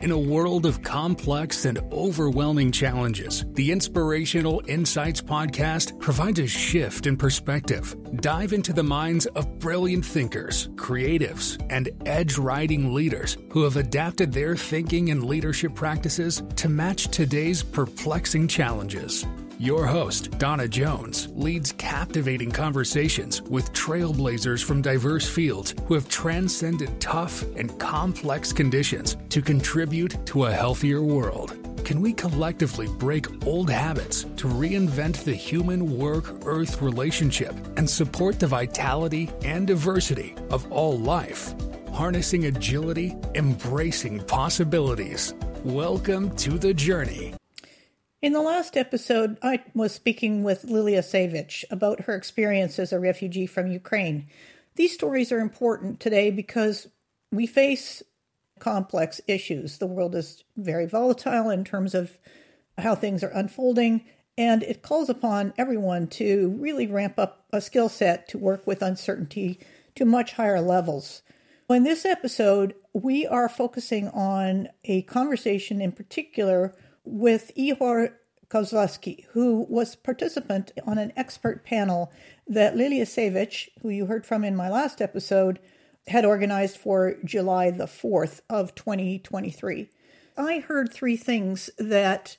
In a world of complex and overwhelming challenges, the Inspirational Insights podcast provides a shift in perspective. Dive into the minds of brilliant thinkers, creatives, and edge riding leaders who have adapted their thinking and leadership practices to match today's perplexing challenges. Your host, Donna Jones, leads captivating conversations with trailblazers from diverse fields who have transcended tough and complex conditions to contribute to a healthier world. Can we collectively break old habits to reinvent the human work earth relationship and support the vitality and diversity of all life? Harnessing agility, embracing possibilities. Welcome to the journey. In the last episode, I was speaking with Liliya Savich about her experience as a refugee from Ukraine. These stories are important today because we face complex issues. The world is very volatile in terms of how things are unfolding, and it calls upon everyone to really ramp up a skill set to work with uncertainty to much higher levels. In this episode, we are focusing on a conversation in particular with Ihor Kozlovsky, who was participant on an expert panel that Liliya Savich, who you heard from in my last episode, had organized for July the 4th of 2023. I heard three things that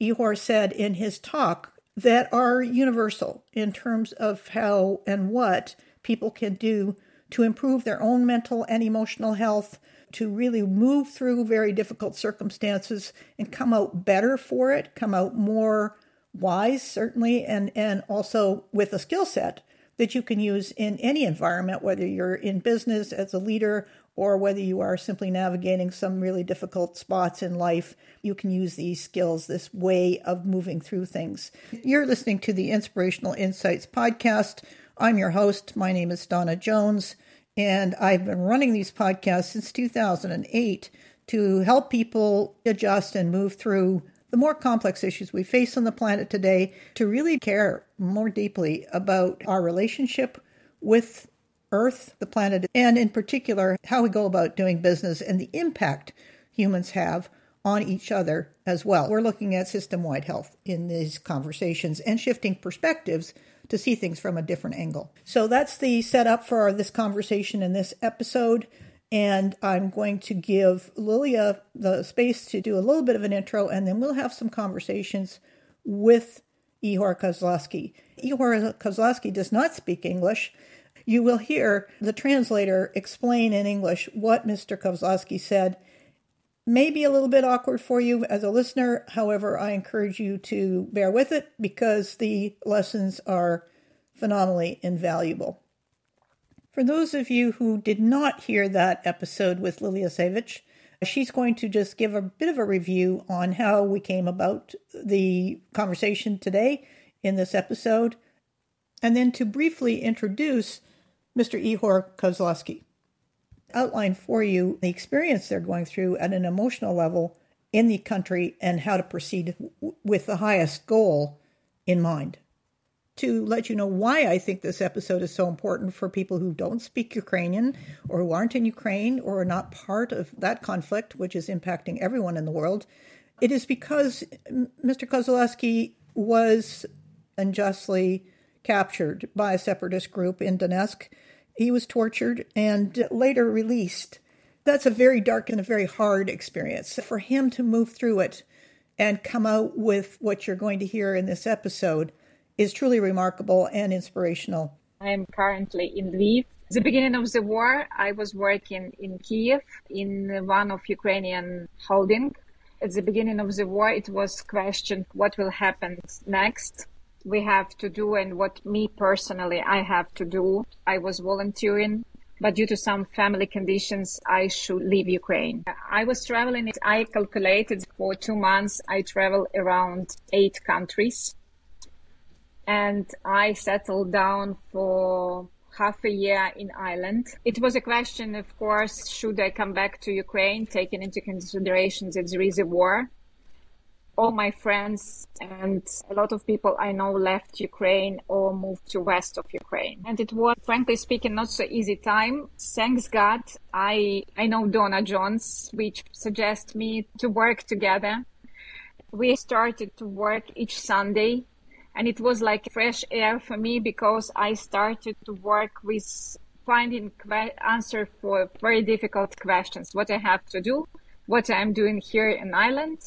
Ihor said in his talk that are universal in terms of how and what people can do to improve their own mental and emotional health, to really move through very difficult circumstances and come out better for it, come out more wise, certainly, and, and also with a skill set that you can use in any environment, whether you're in business as a leader or whether you are simply navigating some really difficult spots in life. You can use these skills, this way of moving through things. You're listening to the Inspirational Insights podcast. I'm your host. My name is Donna Jones. And I've been running these podcasts since 2008 to help people adjust and move through the more complex issues we face on the planet today, to really care more deeply about our relationship with Earth, the planet, and in particular, how we go about doing business and the impact humans have on each other as well. We're looking at system wide health in these conversations and shifting perspectives to see things from a different angle. So that's the setup for this conversation in this episode. And I'm going to give Liliya the space to do a little bit of an intro, and then we'll have some conversations with Ihor Kozlovsky. Ihor Kozlovsky does not speak English. You will hear the translator explain in English what Mr. Kozlovsky said. May be a little bit awkward for you as a listener. However, I encourage you to bear with it because the lessons are phenomenally invaluable. For those of you who did not hear that episode with Liliya Savich, she's going to just give a bit of a review on how we came about the conversation today in this episode, and then to briefly introduce Mr. Ihor Kozlovsky. Outline for you the experience they're going through at an emotional level in the country and how to proceed with the highest goal in mind to let you know why I think this episode is so important for people who don't speak Ukrainian or who aren't in Ukraine or are not part of that conflict, which is impacting everyone in the world. It is because Mr. Kozlovsky was unjustly captured by a separatist group in Donetsk. He was tortured and later released. That's a very dark and a very hard experience. For him to move through it and come out with what you're going to hear in this episode is truly remarkable and inspirational. I am currently in Lviv. The beginning of the war, I was working in Kiev in one of Ukrainian holding. At the beginning of the war, it was questioned what will happen next. We have to do and what me personally I have to do. I was volunteering but due to some family conditions, I should leave Ukraine. I was traveling, I calculated for two months, I traveled around eight countries and I settled down for half a year in Ireland. It was a question, of course, should I come back to Ukraine, taking into consideration that there is a war? All my friends and a lot of people I know left Ukraine or moved to west of Ukraine. And it was, frankly speaking, not so easy time. Thanks God, I, I know Donna Jones, which suggests me to work together. We started to work each Sunday and it was like fresh air for me because I started to work with finding que- answer for very difficult questions. What I have to do, what I'm doing here in Ireland,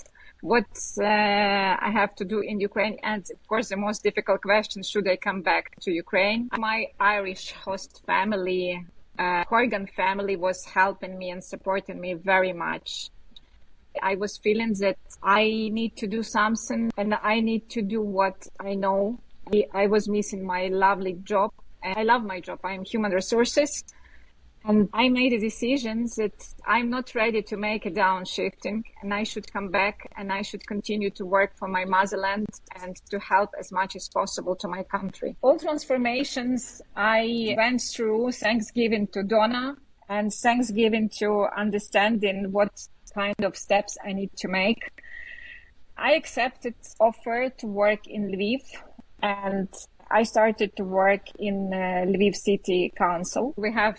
what uh, I have to do in Ukraine, and of course the most difficult question: Should I come back to Ukraine? My Irish host family, uh, Horgan family, was helping me and supporting me very much. I was feeling that I need to do something and I need to do what I know. I was missing my lovely job. I love my job. I'm human resources. And I made a decision that I'm not ready to make a downshifting and I should come back and I should continue to work for my motherland and to help as much as possible to my country. All transformations I went through, thanksgiving to Donna and thanksgiving to understanding what kind of steps I need to make. I accepted offer to work in Lviv and I started to work in uh, Lviv City Council. We have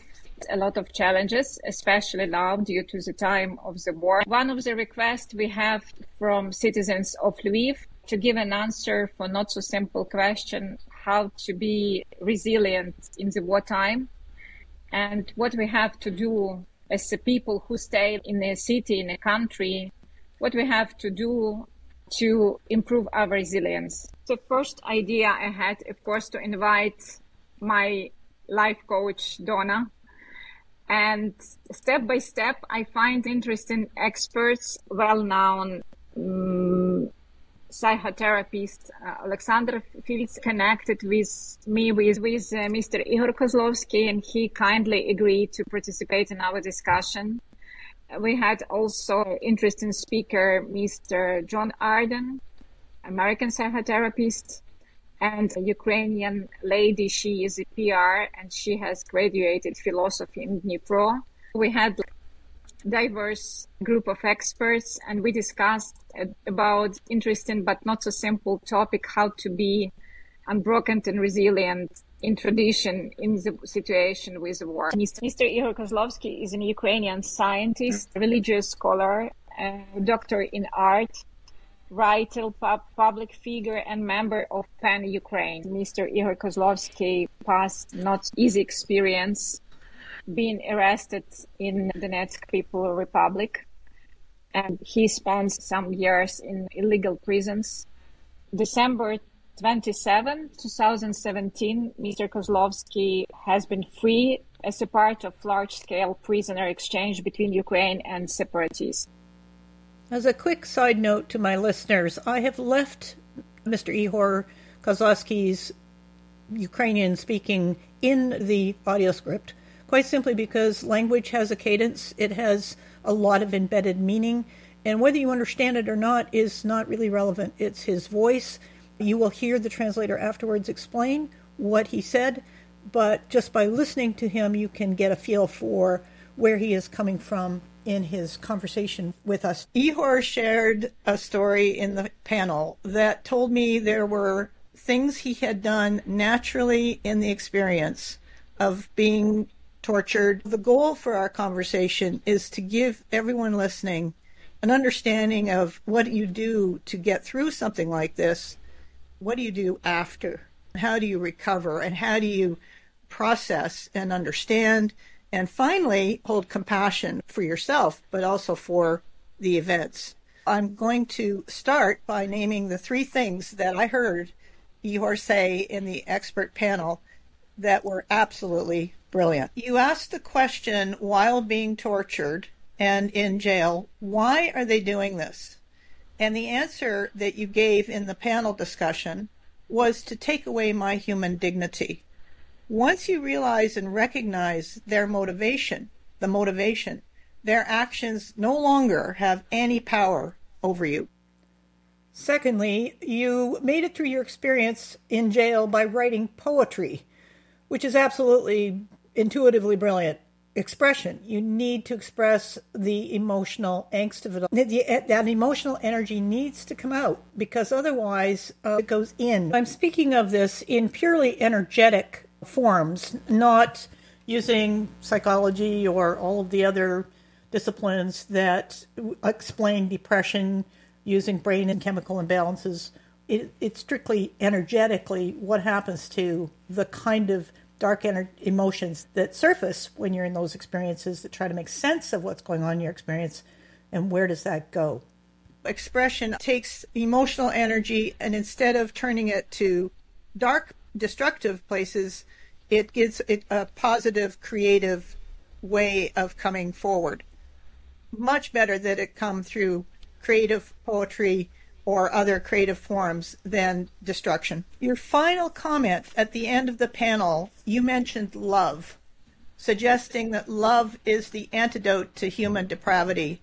a lot of challenges, especially now due to the time of the war. One of the requests we have from citizens of Lviv to give an answer for not so simple question how to be resilient in the wartime and what we have to do as the people who stay in a city, in a country, what we have to do to improve our resilience. The first idea I had, of course, to invite my life coach, Donna. And step by step, I find interesting experts, well known um, psychotherapist uh, Alexander feels connected with me with, with uh, Mr. Igor Kozlovsky and he kindly agreed to participate in our discussion. We had also interesting speaker, Mr. John Arden, American psychotherapist, and a Ukrainian lady. She is a PR and she has graduated philosophy in Dnipro. We had diverse group of experts and we discussed about interesting but not so simple topic how to be unbroken and resilient in tradition in the situation with the war. Mr. Igor Kozlovsky is an Ukrainian scientist, religious scholar, uh, doctor in art, writer, public figure, and member of PEN Ukraine. Mr. Igor Kozlovsky passed not easy experience being arrested in Donetsk People Republic. And he spent some years in illegal prisons. December 27, 2017, Mr. Kozlovsky has been free as a part of large-scale prisoner exchange between Ukraine and separatists. As a quick side note to my listeners, I have left Mr. Ihor Kozlovsky's Ukrainian speaking in the audio script quite simply because language has a cadence, it has a lot of embedded meaning, and whether you understand it or not is not really relevant. It's his voice. You will hear the translator afterwards explain what he said, but just by listening to him, you can get a feel for where he is coming from in his conversation with us. Ihor shared a story in the panel that told me there were things he had done naturally in the experience of being tortured. The goal for our conversation is to give everyone listening an understanding of what you do to get through something like this. What do you do after? How do you recover? And how do you process and understand? And finally, hold compassion for yourself, but also for the events. I'm going to start by naming the three things that I heard Ihor say in the expert panel that were absolutely brilliant. You asked the question while being tortured and in jail, why are they doing this? And the answer that you gave in the panel discussion was to take away my human dignity. Once you realize and recognize their motivation, the motivation, their actions no longer have any power over you. Secondly, you made it through your experience in jail by writing poetry, which is absolutely intuitively brilliant. expression. You need to express the emotional angst of it all. That emotional energy needs to come out because otherwise uh, it goes in. I'm speaking of this in purely energetic forms, not using psychology or all of the other disciplines that explain depression using brain and chemical imbalances. It, it's strictly energetically what happens to the kind of dark ener- emotions that surface when you're in those experiences that try to make sense of what's going on in your experience and where does that go. Expression takes emotional energy and instead of turning it to dark, destructive places, it gives it a positive, creative way of coming forward. Much better that it come through creative poetry or other creative forms than destruction. Your final comment at the end of the panel, you mentioned love, suggesting that love is the antidote to human depravity.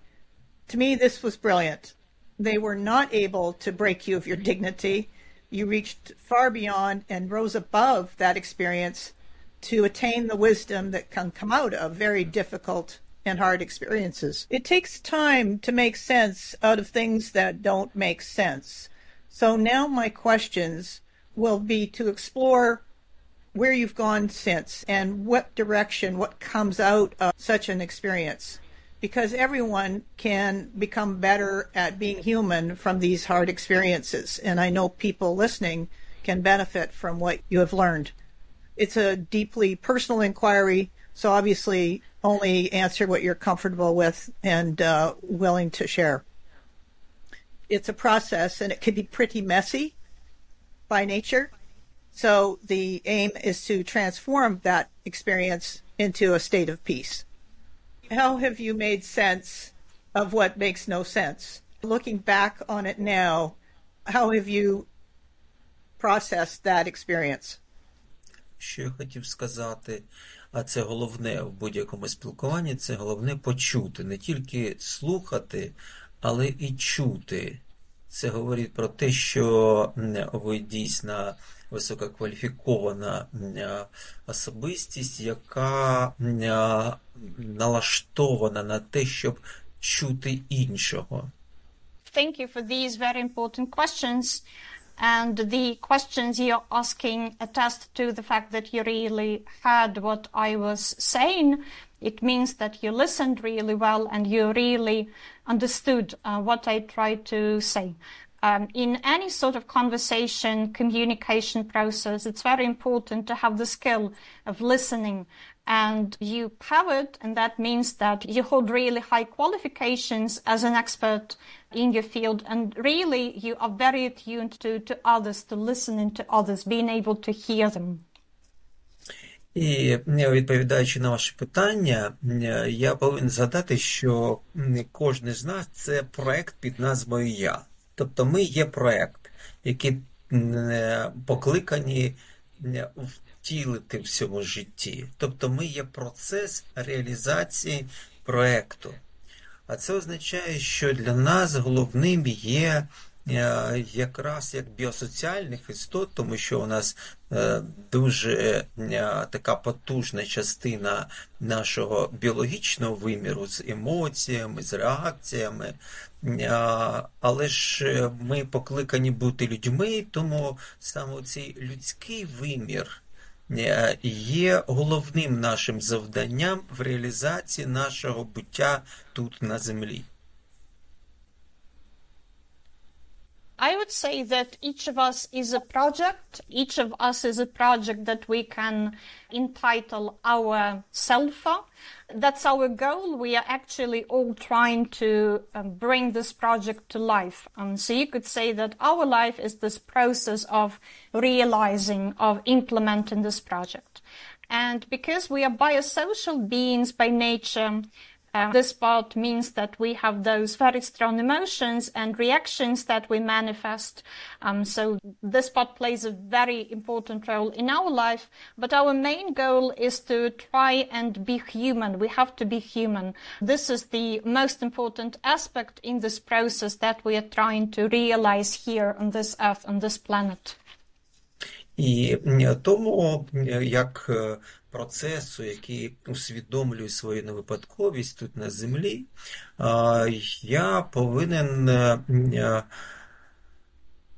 To me, this was brilliant. They were not able to break you of your dignity. You reached far beyond and rose above that experience to attain the wisdom that can come out of very difficult and hard experiences. It takes time to make sense out of things that don't make sense. So now my questions will be to explore where you've gone since and what direction, what comes out of such an experience. Because everyone can become better at being human from these hard experiences. And I know people listening can benefit from what you have learned. It's a deeply personal inquiry, so obviously only answer what you're comfortable with and uh, willing to share. It's a process and it can be pretty messy by nature. So the aim is to transform that experience into a state of peace. How have you made sense of what makes no sense? Looking back on it now, how have you processed that experience? Що я хотів сказати, а це головне в будь-якому спілкуванні, це головне почути, не тільки слухати, але і чути. Це говорить про те, що ви дійсно висококваліфікована особистість, яка налаштована на те, щоб чути іншого. Thank you for these very important questions. And the questions you're asking attest to the fact that you really heard what I was saying. It means that you listened really well and you really understood uh, what I tried to say. Um, in any sort of conversation, communication process, it's very important to have the skill of listening and you have it, and that means that you hold really high qualifications as an expert in your field, and really you are very attuned to, to others, to listening to others, being able to hear them. І відповідаючи на ваше питання, я повинен згадати, що кожен з нас це проект під назвою Я. Тобто ми є проект, який покликані втілити в цьому житті. Тобто ми є процес реалізації проекту. А це означає, що для нас головним є е, якраз як біосоціальних істот, тому що у нас е, дуже е, така потужна частина нашого біологічного виміру з емоціями, з реакціями. Але ж ми покликані бути людьми, тому саме цей людський вимір є головним нашим завданням в реалізації нашого буття тут на землі. I would say that each of us is a project. Each of us is a project that we can entitle our selfa. That's our goal. We are actually all trying to um, bring this project to life. Um, so you could say that our life is this process of realizing, of implementing this project. And because we are biosocial beings by nature, uh, this part means that we have those very strong emotions and reactions that we manifest. Um, so this part plays a very important role in our life. But our main goal is to try and be human. We have to be human. This is the most important aspect in this process that we are trying to realize here on this earth, on this planet. І тому, як процесу, який усвідомлює свою невипадковість тут на землі, я повинен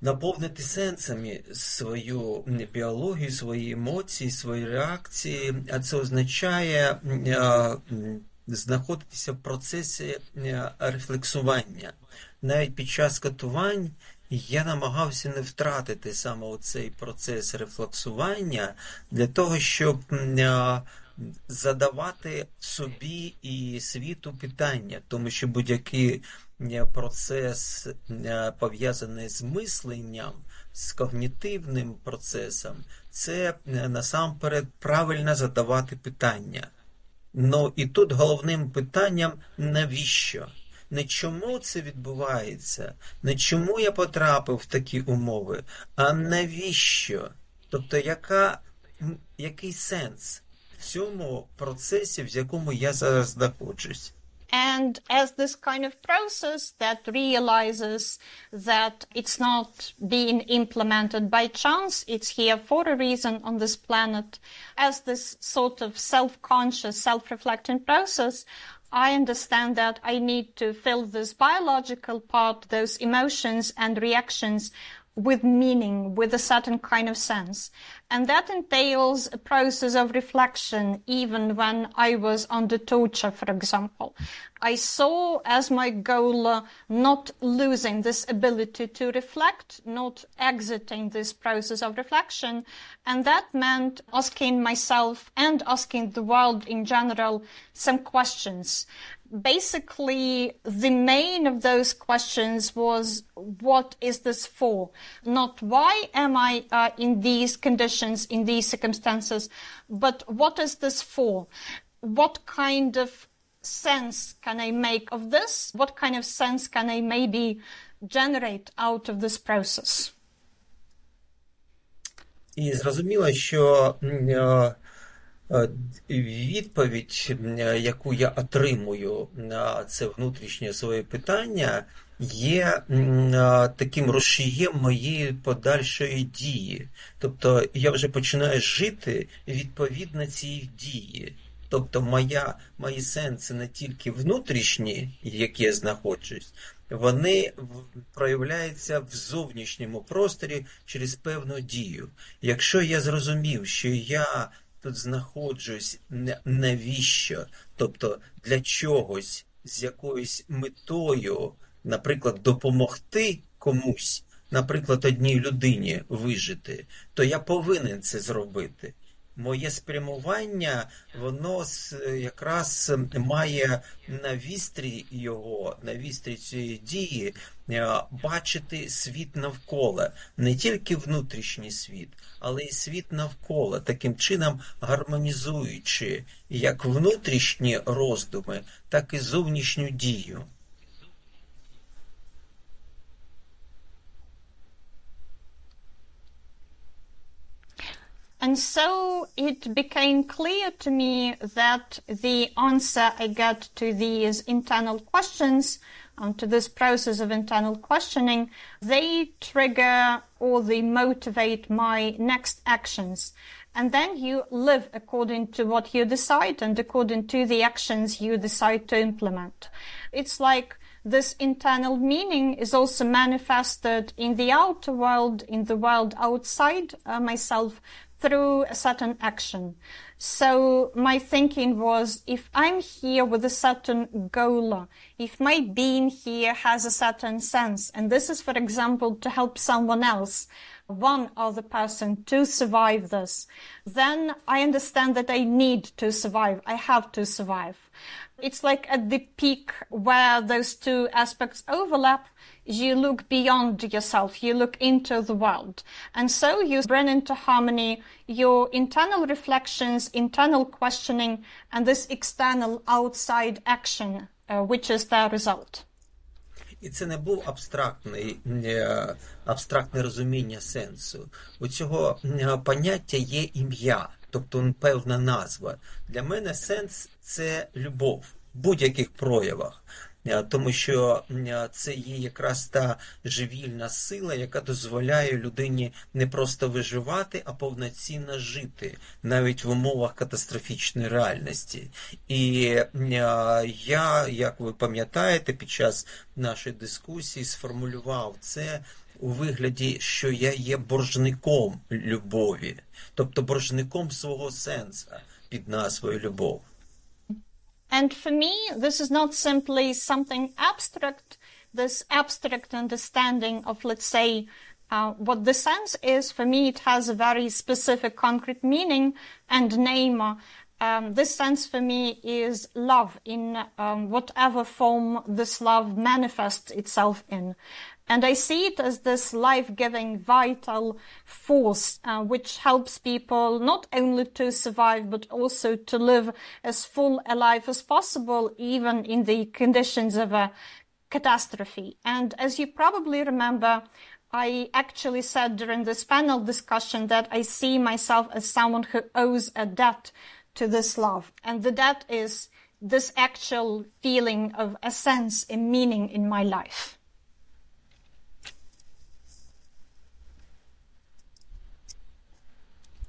наповнити сенсами свою біологію, свої емоції, свої реакції, а це означає знаходитися в процесі рефлексування. Навіть під час катувань я намагався не втратити саме цей процес рефлексування для того, щоб задавати собі і світу питання, тому що будь-який процес пов'язаний з мисленням, з когнітивним процесом, це насамперед правильно задавати питання. Ну і тут головним питанням навіщо? Не чому це відбувається, не чому я потрапив в такі умови, а навіщо? Тобто, яка, який сенс в цьому процесі, в якому я зараз знаходжусь? And as this kind of process that realizes that it's not being implemented by chance, it's here for a reason on this planet, as this sort of self-conscious, self-reflecting process, I understand that I need to fill this biological part, those emotions and reactions with meaning, with a certain kind of sense. And that entails a process of reflection, even when I was under torture, for example. I saw as my goal uh, not losing this ability to reflect, not exiting this process of reflection. And that meant asking myself and asking the world in general some questions basically the main of those questions was what is this for not why am i uh, in these conditions in these circumstances but what is this for what kind of sense can i make of this what kind of sense can i maybe generate out of this process І зрозуміло, що Е, відповідь, е, яку я отримую на це внутрішнє своє питання, є е, таким розшиєм моєї подальшої дії. Тобто я вже починаю жити відповідно цій дії. Тобто моя, мої сенси не тільки внутрішні, які я знаходжусь, вони проявляються в зовнішньому просторі через певну дію. Якщо я зрозумів, що я тут знаходжусь навіщо, тобто для чогось з якоюсь метою, наприклад, допомогти комусь, наприклад, одній людині вижити, то я повинен це зробити моє спрямування, воно якраз має на вістрі його, на вістрі цієї дії е, бачити світ навколо, не тільки внутрішній світ, але й світ навколо, таким чином гармонізуючи як внутрішні роздуми, так і зовнішню дію. And so it became clear to me that the answer I get to these internal questions, um, to this process of internal questioning, they trigger or they motivate my next actions. And then you live according to what you decide and according to the actions you decide to implement. It's like this internal meaning is also manifested in the outer world, in the world outside uh, myself, through a certain action. So my thinking was, if I'm here with a certain goal, if my being here has a certain sense, and this is, for example, to help someone else, one other person to survive this, then I understand that I need to survive. I have to survive. It's like at the peak where those two aspects overlap, you look beyond yourself, you look into the world. And so you bring into harmony your internal reflections, internal questioning, and this external outside action, uh, which is the result. І це не був абстрактний абстрактне розуміння сенсу. У цього поняття є ім'я, тобто певна назва. Для мене сенс це любов в будь-яких проявах. тому що це є якраз та живільна сила, яка дозволяє людині не просто виживати, а повноцінно жити навіть в умовах катастрофічної реальності. І я, як ви пам'ятаєте, під час нашої дискусії сформулював це у вигляді, що я є боржником любові, тобто боржником свого сенса під назвою любов. And for me, this is not simply something abstract, this abstract understanding of, let's say, uh, what the sense is. For me, it has a very specific, concrete meaning and name. Um, this sense for me is love in um, whatever form this love manifests itself in. And I see it as this life-giving, vital force, uh, which helps people not only to survive, but also to live as full a life as possible, even in the conditions of a catastrophe. And as you probably remember, I actually said during this panel discussion that I see myself as someone who owes a debt to this love. And the debt is this actual feeling of a sense, a meaning in my life.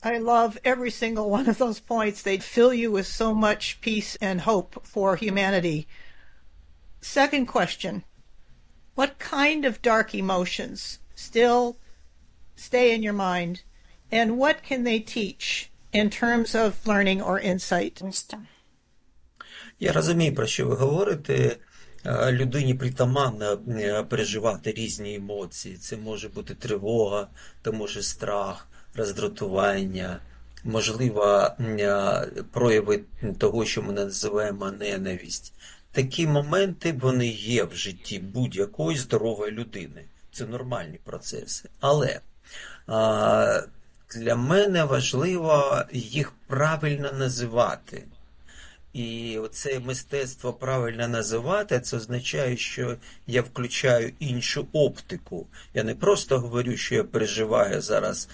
I love every single one of those points. They fill you with so much peace and hope for humanity. Second question What kind of dark emotions still stay in your mind, and what can they teach in terms of learning or insight? Я розумію, про що ви говорите. Людині притаманно переживати різні емоції. Це може бути тривога, це може страх. роздратування, можливо, прояви того, що ми називаємо ненависть. Такі моменти вони є в житті будь-якої здорової людини. Це нормальні процеси. Але а, для мене важливо їх правильно називати. І це мистецтво правильно називати, це означає, що я включаю іншу оптику. Я не просто говорю, що я переживаю зараз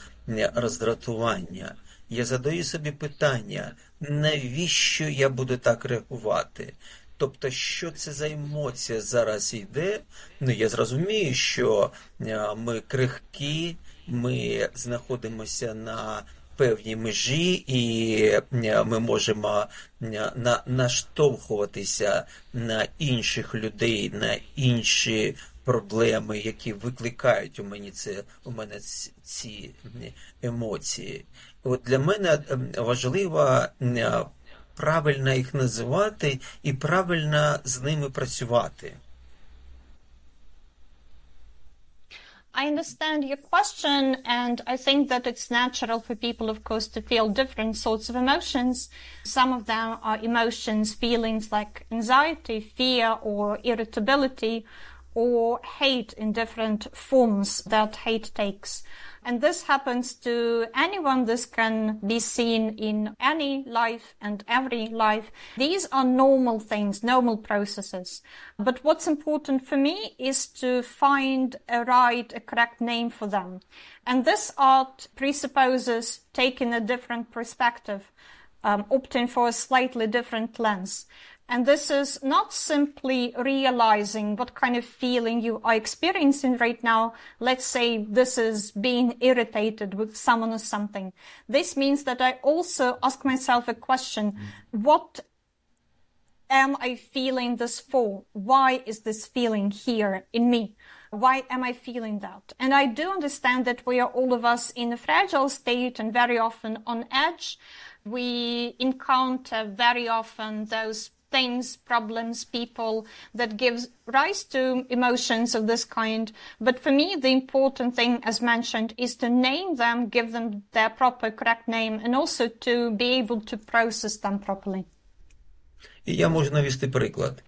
роздратування. Я задаю собі питання, навіщо я буду так реагувати? Тобто, що це за емоція зараз йде? Ну, я зрозумію, що ми крихкі, ми знаходимося на певній межі, і ми можемо на, наштовхуватися на інших людей, на інші проблеми, які викликають у мені це у мене ці емоції. От для мене важливо правильно їх називати і правильно з ними працювати. I understand your question, and I think that it's natural for people, of course, to feel different sorts of emotions. Some of them are emotions, feelings like anxiety, fear, or irritability, or hate in different forms that hate takes. And this happens to anyone. This can be seen in any life and every life. These are normal things, normal processes. But what's important for me is to find a right, a correct name for them. And this art presupposes taking a different perspective, um, opting for a slightly different lens. And this is not simply realizing what kind of feeling you are experiencing right now. Let's say this is being irritated with someone or something. This means that I also ask myself a question. What am I feeling this for? Why is this feeling here in me? Why am I feeling that? And I do understand that we are all of us in a fragile state and very often on edge. We encounter very often those things, problems, people that gives rise to emotions of this kind. But for me, the important thing, as mentioned, is to name them, give them their proper, correct name, and also to be able to process them properly. І я можу навести приклад.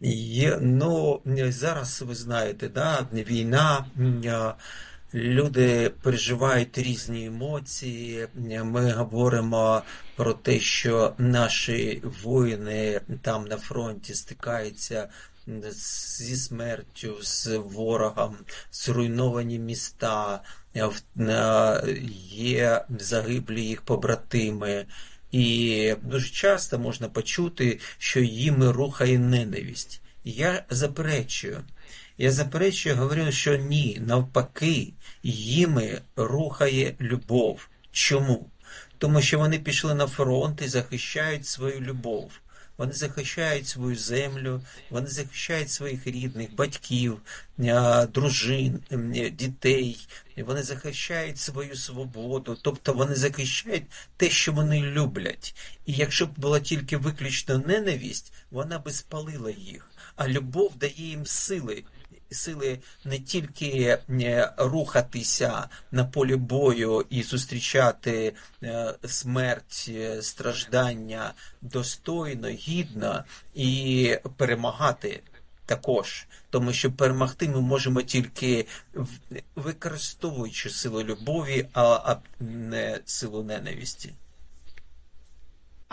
Є, ну, зараз ви знаєте, да, війна, Люди переживають різні емоції. Ми говоримо про те, що наші воїни там на фронті стикаються зі смертю, з ворогом, зруйновані міста, є загиблі їх побратими. І дуже часто можна почути, що їм рухає ненависть. Я заперечую. Я заперечую, говорю, що ні, навпаки, їми рухає любов. Чому? Тому що вони пішли на фронт і захищають свою любов. Вони захищають свою землю, вони захищають своїх рідних, батьків, дружин, дітей, вони захищають свою свободу, тобто вони захищають те, що вони люблять. І якщо б була тільки виключно ненависть, вона би спалила їх. А любов дає їм сили сили не тільки е, рухатися на полі бою і зустрічати е, смерть, е, страждання достойно, гідно і перемагати. Також, тому що перемогти ми можемо тільки використовуючи силу любові, а не силу ненависті.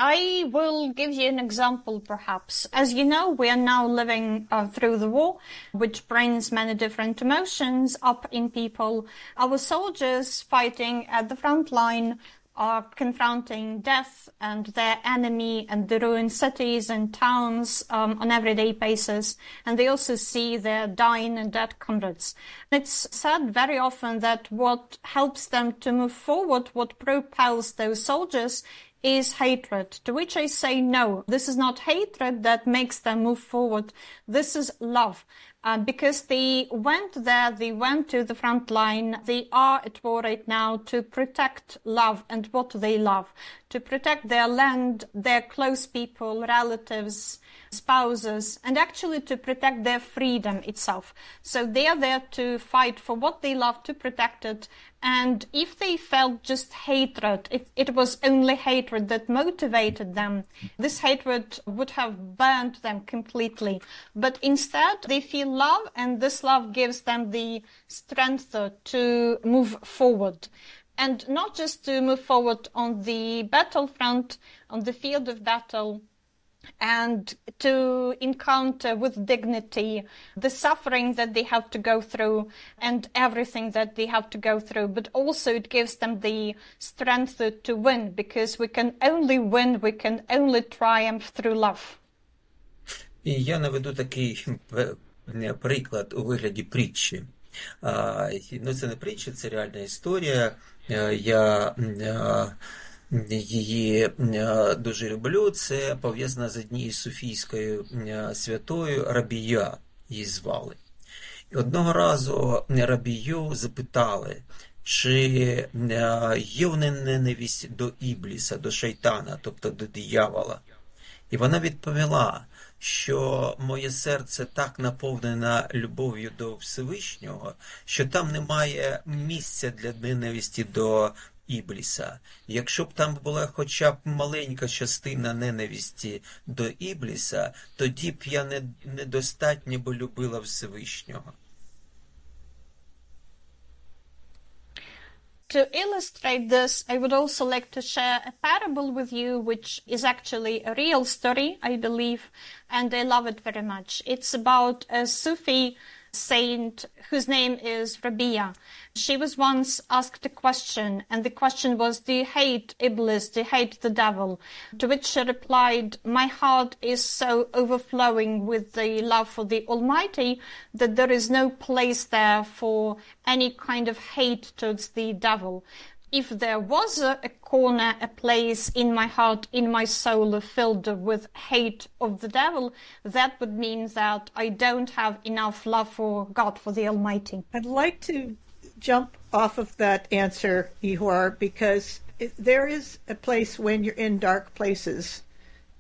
I will give you an example, perhaps. As you know, we are now living uh, through the war, which brings many different emotions up in people. Our soldiers fighting at the front line are confronting death and their enemy and the ruined cities and towns um, on everyday basis. And they also see their dying and dead comrades. It's said very often that what helps them to move forward, what propels those soldiers is hatred, to which I say no. This is not hatred that makes them move forward. This is love. Uh, because they went there, they went to the front line, they are at war right now to protect love and what they love, to protect their land, their close people, relatives, spouses, and actually to protect their freedom itself. So they are there to fight for what they love, to protect it, and if they felt just hatred, if it was only hatred that motivated them, this hatred would have burned them completely. But instead, they feel love, and this love gives them the strength to move forward And not just to move forward on the battlefront, on the field of battle, and to encounter with dignity the suffering that they have to go through and everything that they have to go through. But also it gives them the strength to win because we can only win, we can only triumph through love. І я наведу такий приклад у вигляді притчі. Ну, це не притча, це реальна історія. Я її е, дуже люблю. Це пов'язана з однією Софійською е, святою Рабія її звали. І одного разу Рабію запитали, чи е, є вони ненависть до Ібліса, до шайтана, тобто до диявола. І вона відповіла, що моє серце так наповнене любов'ю до Всевишнього, що там немає місця для ненависті до Ібліса. Якщо б там була хоча б маленька частина ненависті до Ібліса, тоді б я не, недостатньо би любила Всевишнього. To illustrate this, I would also like to share a parable with you, which is actually a real story, I believe, and I love it very much. It's about a Sufi saint whose name is Rabia. She was once asked a question, and the question was, Do you hate Iblis? Do you hate the devil? To which she replied, My heart is so overflowing with the love for the Almighty that there is no place there for any kind of hate towards the devil if there was a, corner, a place in my heart, in my soul filled with hate of the devil, that would mean that I don't have enough love for God, for the Almighty. I'd like to jump off of that answer, Ihor, because there is a place when you're in dark places,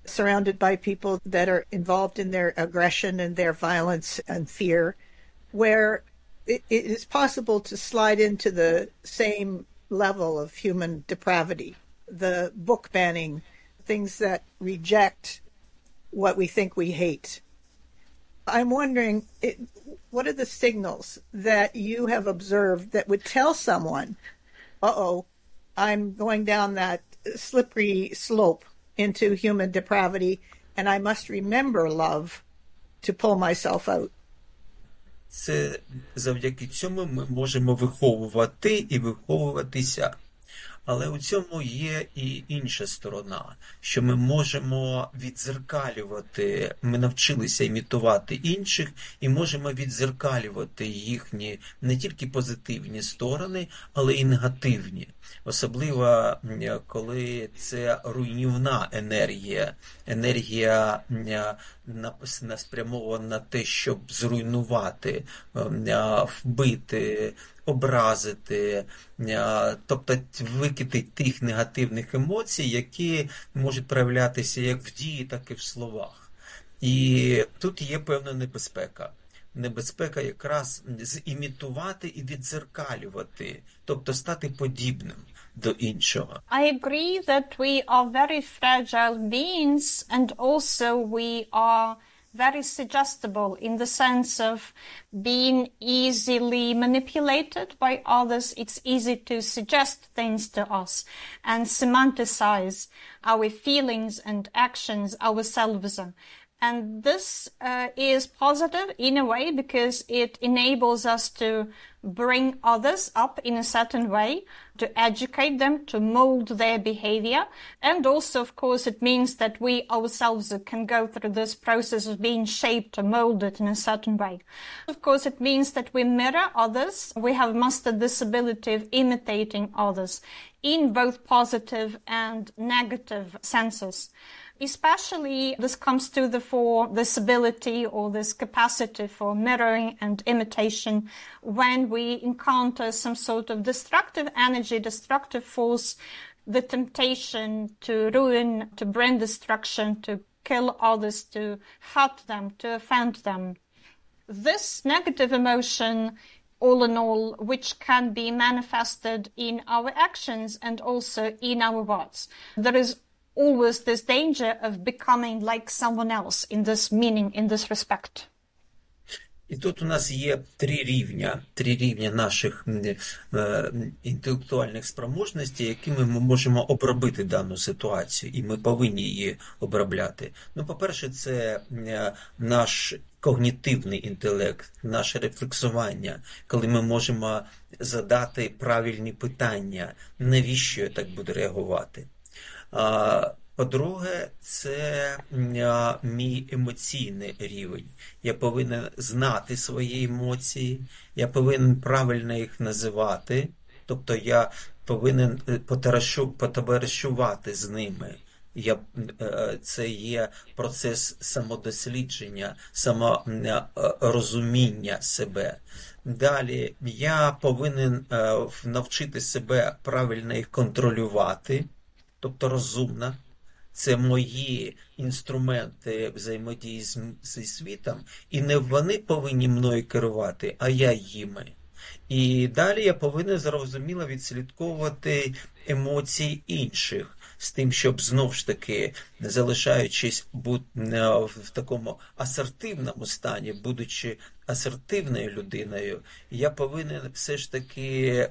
surrounded by people that are involved in their aggression and their violence and fear, where it is possible to slide into the same level of human depravity. The book banning, things that reject what we think we hate. I'm wondering, it, what are the signals that you have observed that would tell someone, uh oh, I'm going down that slippery slope into human depravity, and I must remember love to pull myself out? Це завдяки цьому ми можемо виховувати і виховуватися. Але у цьому є і інша сторона, що ми можемо відзеркалювати, ми навчилися імітувати інших і можемо відзеркалювати їхні не тільки позитивні сторони, але й негативні. Особливо коли це руйнівна енергія, енергія спрямована на те, щоб зруйнувати, вбити, образити, тобто викити тих негативних емоцій, які можуть проявлятися як в дії, так і в словах. І тут є певна небезпека. Небезпека якраз зімітувати і відзеркалювати, тобто стати подібним до іншого. I agree that we are very fragile beings and also we are very suggestible in the sense of being easily manipulated by others. It's easy to suggest things to us and semanticize our feelings and actions ourselves. And this uh, is positive in a way because it enables us to bring others up in a certain way, to educate them, to mold their behavior. And also, of course, it means that we ourselves can go through this process of being shaped or molded in a certain way. Of course, it means that we mirror others. We have mastered this ability of imitating others in both positive and negative senses especially this comes to the fore this ability or this capacity for mirroring and imitation when we encounter some sort of destructive energy, destructive force, the temptation to ruin, to bring destruction, to kill others, to hurt them, to offend them. This negative emotion all in all, which can be manifested in our actions and also in our words. There is always this danger of becoming like someone else in this meaning, in this respect. І тут у нас є три рівня, три рівня наших е, інтелектуальних спроможностей, якими ми можемо обробити дану ситуацію, і ми повинні її обробляти. Ну, по-перше, це е, наш когнітивний інтелект, наше рефлексування, коли ми можемо задати правильні питання, навіщо я так буду реагувати. По-друге, це мій емоційний рівень. Я повинен знати свої емоції, я повинен правильно їх називати, тобто я повинен е, потоваришувати з ними. Я, е, Це є процес самодослідження, саморозуміння себе. Далі я повинен е, навчити себе правильно їх контролювати, тобто розумна. це мої інструменти взаємодії зі світом, і не вони повинні мною керувати, а я їми. І далі я повинен зрозуміло відслідковувати емоції інших. З тим, щоб знов ж таки, залишаючись в такому асертивному стані, будучи асертивною людиною, я повинен все ж таки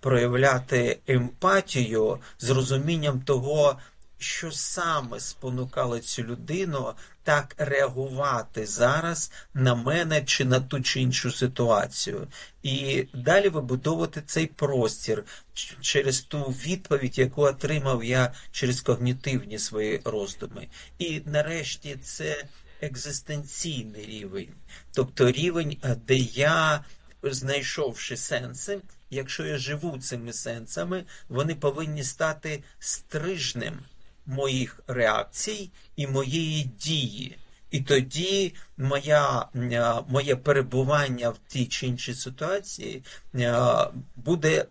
проявляти емпатію з розумінням того, що саме спонукало цю людину так реагувати зараз на мене чи на ту чи іншу ситуацію, і далі вибудовувати цей простір через ту відповідь, яку отримав я через когнітивні свої роздуми. І нарешті це екзистенційний рівень, тобто рівень, де я. Знайшовши сенси, якщо я живу цими сенсами, вони повинні стати стрижнем моїх реакцій і моєї дії. І тоді моя, моє перебування в тій чи іншій ситуації буде,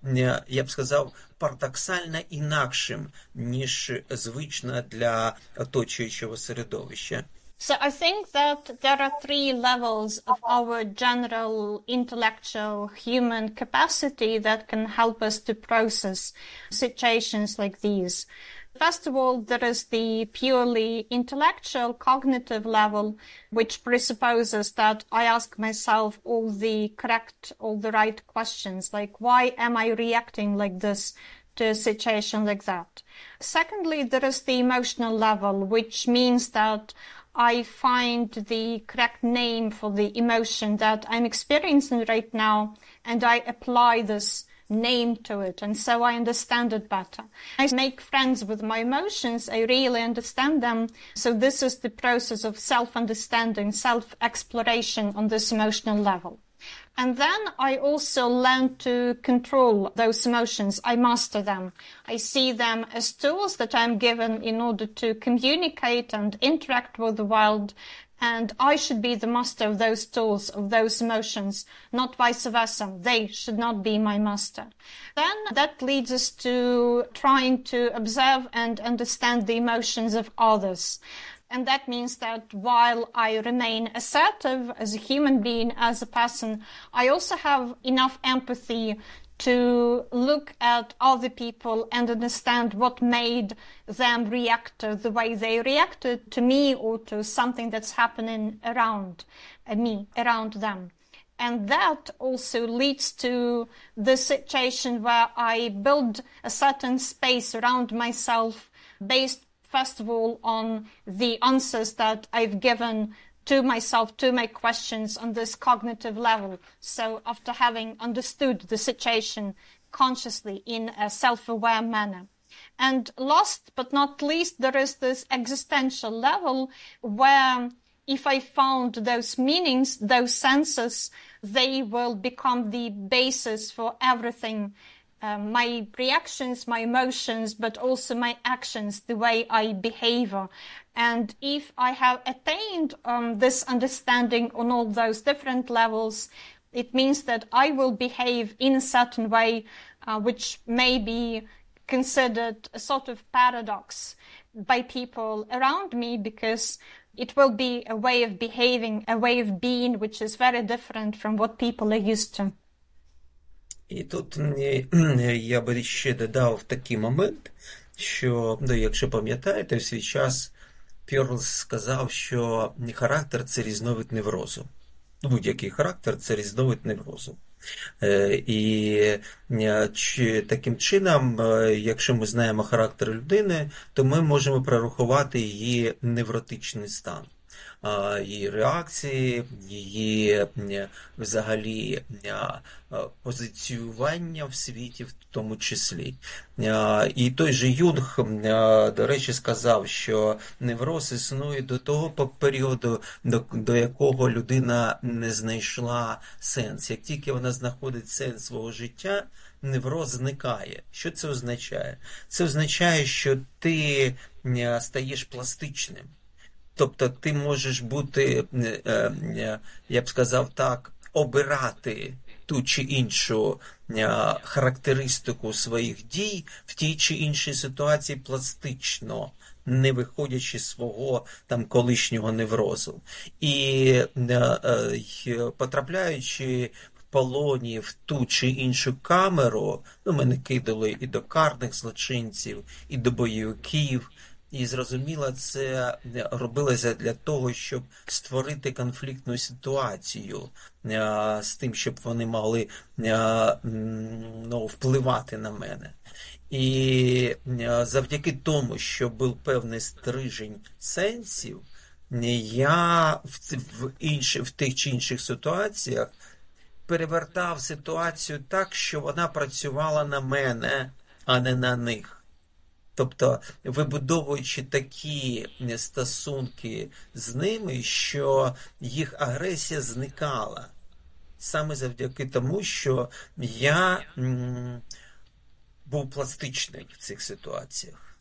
я б сказав, парадоксально інакшим, ніж звично для оточуючого середовища. So I think that there are three levels of our general intellectual human capacity that can help us to process situations like these. First of all, there is the purely intellectual cognitive level, which presupposes that I ask myself all the correct, all the right questions, like why am I reacting like this to a situation like that? Secondly, there is the emotional level, which means that I find the correct name for the emotion that I'm experiencing right now and I apply this name to it. And so I understand it better. I make friends with my emotions. I really understand them. So this is the process of self-understanding, self-exploration on this emotional level. And then I also learn to control those emotions. I master them. I see them as tools that I'm given in order to communicate and interact with the world. And I should be the master of those tools, of those emotions, not vice versa. They should not be my master. Then that leads us to trying to observe and understand the emotions of others. And that means that while I remain assertive as a human being, as a person, I also have enough empathy to look at other people and understand what made them react the way they reacted to me or to something that's happening around me, around them. And that also leads to the situation where I build a certain space around myself based first of all, on the answers that I've given to myself, to my questions on this cognitive level. So after having understood the situation consciously in a self-aware manner. And last but not least, there is this existential level where if I found those meanings, those senses, they will become the basis for everything um, my reactions, my emotions, but also my actions, the way I behave. And if I have attained um, this understanding on all those different levels, it means that I will behave in a certain way, uh, which may be considered a sort of paradox by people around me because it will be a way of behaving, a way of being, which is very different from what people are used to. І тут я би ще додав такий момент, що, ну, якщо пам'ятаєте, в свій час Пьорлс сказав, що характер це різновид неврозу. Будь-який характер це різновид неврозу. І таким чином, якщо ми знаємо характер людини, то ми можемо прорахувати її невротичний стан її реакції, її взагалі позиціювання в світі, в тому числі. І той же Юнг, до речі, сказав, що невроз існує до того періоду, до, до якого людина не знайшла сенс. Як тільки вона знаходить сенс свого життя, невроз зникає. Що це означає? Це означає, що ти стаєш пластичним. Тобто ти можеш бути, е, е, я б сказав так, обирати ту чи іншу е, характеристику своїх дій в тій чи іншій ситуації пластично, не виходячи з свого там колишнього неврозу. І потрапляючи в полоні в ту чи іншу камеру, ну мене кидали і до карних злочинців, і до бойовиків. І зрозуміло, це робилося для того, щоб створити конфліктну ситуацію а, з тим, щоб вони могли а, ну, впливати на мене. І а, завдяки тому, що був певний стрижень сенсів, я в, в, інші, в тих чи інших ситуаціях перевертав ситуацію так, що вона працювала на мене, а не на них. Тобто, вибудовуючи такі стосунки з ними, що їх агресія зникала саме завдяки тому, що я м, був пластичний в цих ситуаціях,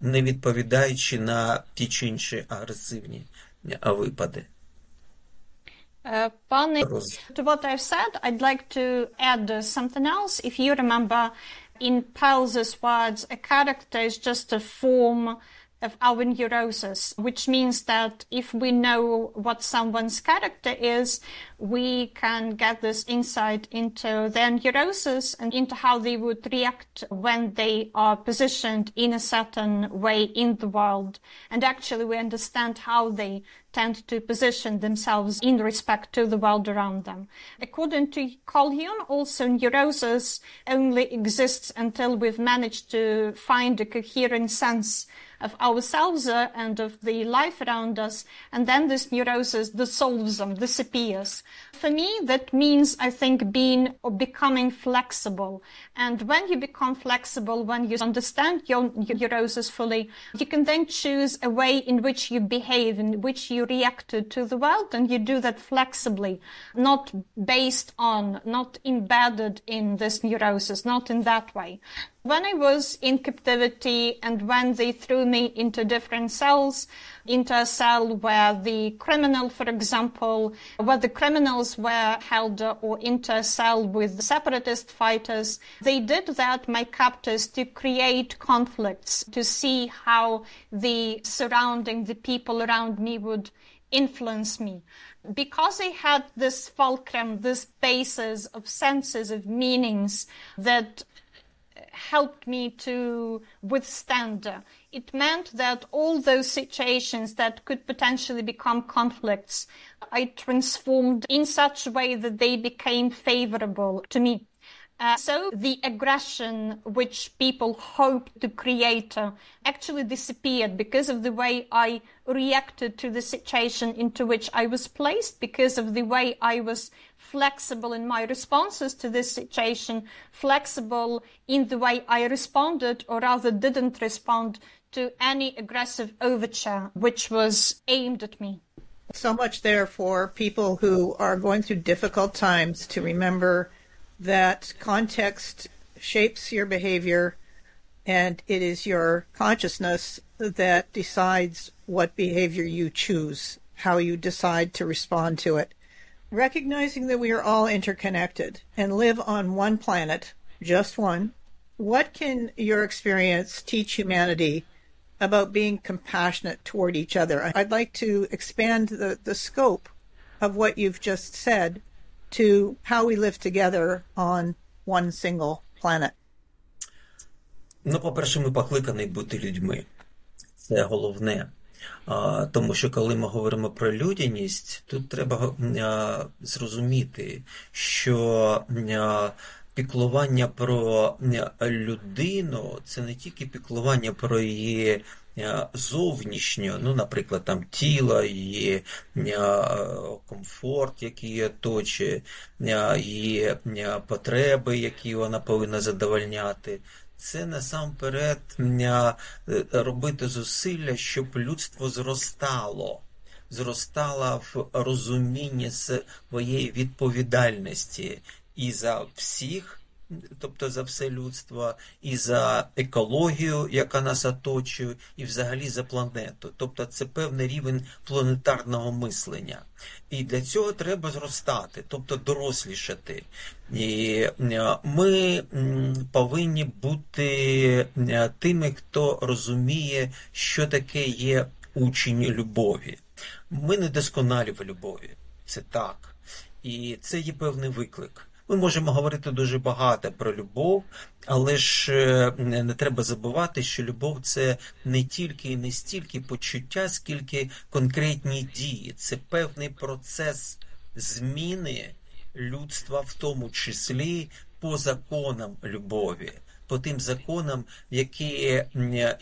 не відповідаючи на ті чи інші агресивні випади. Uh, to what I've said, I'd like to add something else. If you remember in Perls' words, a character is just a form of our neurosis, which means that if we know what someone's character is, we can get this insight into their neurosis and into how they would react when they are positioned in a certain way in the world. And actually we understand how they tend to position themselves in respect to the world around them. According to Jung, also neurosis only exists until we've managed to find a coherent sense of ourselves uh, and of the life around us. And then this neurosis dissolves them, disappears. For me, that means, I think, being or becoming flexible. And when you become flexible, when you understand your, your neurosis fully, you can then choose a way in which you behave, in which you react to the world, and you do that flexibly, not based on, not embedded in this neurosis, not in that way. When I was in captivity and when they threw me into different cells, into a cell where the criminal, for example, where the criminals were held or into a cell with separatist fighters, they did that, my captors, to create conflicts, to see how the surrounding, the people around me would influence me. Because I had this fulcrum, this basis of senses, of meanings that helped me to withstand. It meant that all those situations that could potentially become conflicts, I transformed in such a way that they became favorable to me. Uh, so the aggression which people hoped to create uh, actually disappeared because of the way I reacted to the situation into which I was placed, because of the way I was flexible in my responses to this situation, flexible in the way I responded or rather didn't respond to any aggressive overture which was aimed at me. So much there for people who are going through difficult times to remember that context shapes your behavior and it is your consciousness that decides what behavior you choose, how you decide to respond to it. Recognizing that we are all interconnected and live on one planet, just one, what can your experience teach humanity about being compassionate toward each other? I'd like to expand the, the scope of what you've just said to how we live together on one single planet? Ну, по-перше, ми покликані бути людьми. Це головне. А, Тому що коли ми говоримо про людяність, тут треба а, зрозуміти, що а, піклування про людину це не тільки піклування про її Е, зовнішньо, ну, наприклад, там тіло, її е, комфорт, який її оточує, е, її потреби, які вона повинна задовольняти. Це насамперед робити зусилля, щоб людство зростало, зростало в розумінні своєї відповідальності і за всіх тобто за все людство, і за екологію, яка нас оточує, і взагалі за планету. Тобто це певний рівень планетарного мислення. І для цього треба зростати, тобто дорослішати. І е, Ми повинні бути е, тими, хто розуміє, що таке є учень любові. Ми не досконалі в любові, це так. І це є певний виклик. Ми можемо говорити дуже багато про любов, але ж е, не треба забувати, що любов це не тільки і не стільки почуття, скільки конкретні дії. Це певний процес зміни людства, в тому числі по законам любові. По тим законам, які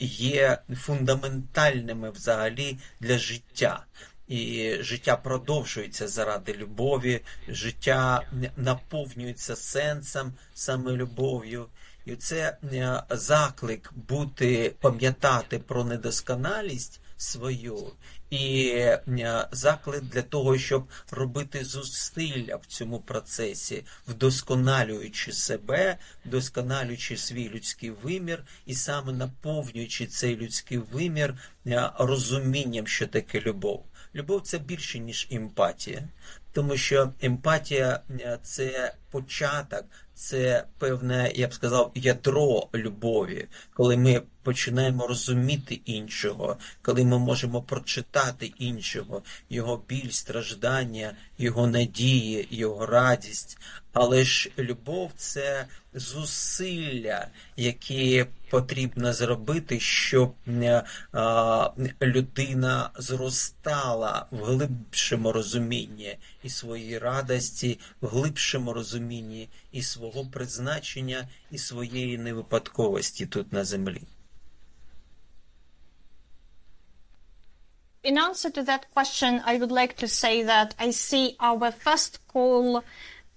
є фундаментальними взагалі для життя. І життя продовжується заради любові, життя наповнюється сенсом саме любов'ю. І це е, заклик бути, пам'ятати про недосконалість свою, і е, заклик для того, щоб робити зусилля в цьому процесі, вдосконалюючи себе, вдосконалюючи свій людський вимір, і саме наповнюючи цей людський вимір е, розумінням, що таке любов. Любов це більше, ніж емпатія, тому що емпатія е, це початок, це певне, я б сказав, ядро любові, коли ми починаємо розуміти іншого, коли ми можемо прочитати іншого, його біль, страждання, його надії, його радість. Але ж любов це зусилля, які потрібно зробити, щоб е, людина зростала в глибшому розумінні і своєї радості, в глибшому розумінні і свого призначення, і своєї невипадковості тут на землі. in answer to that question, I would like to say that I see our first call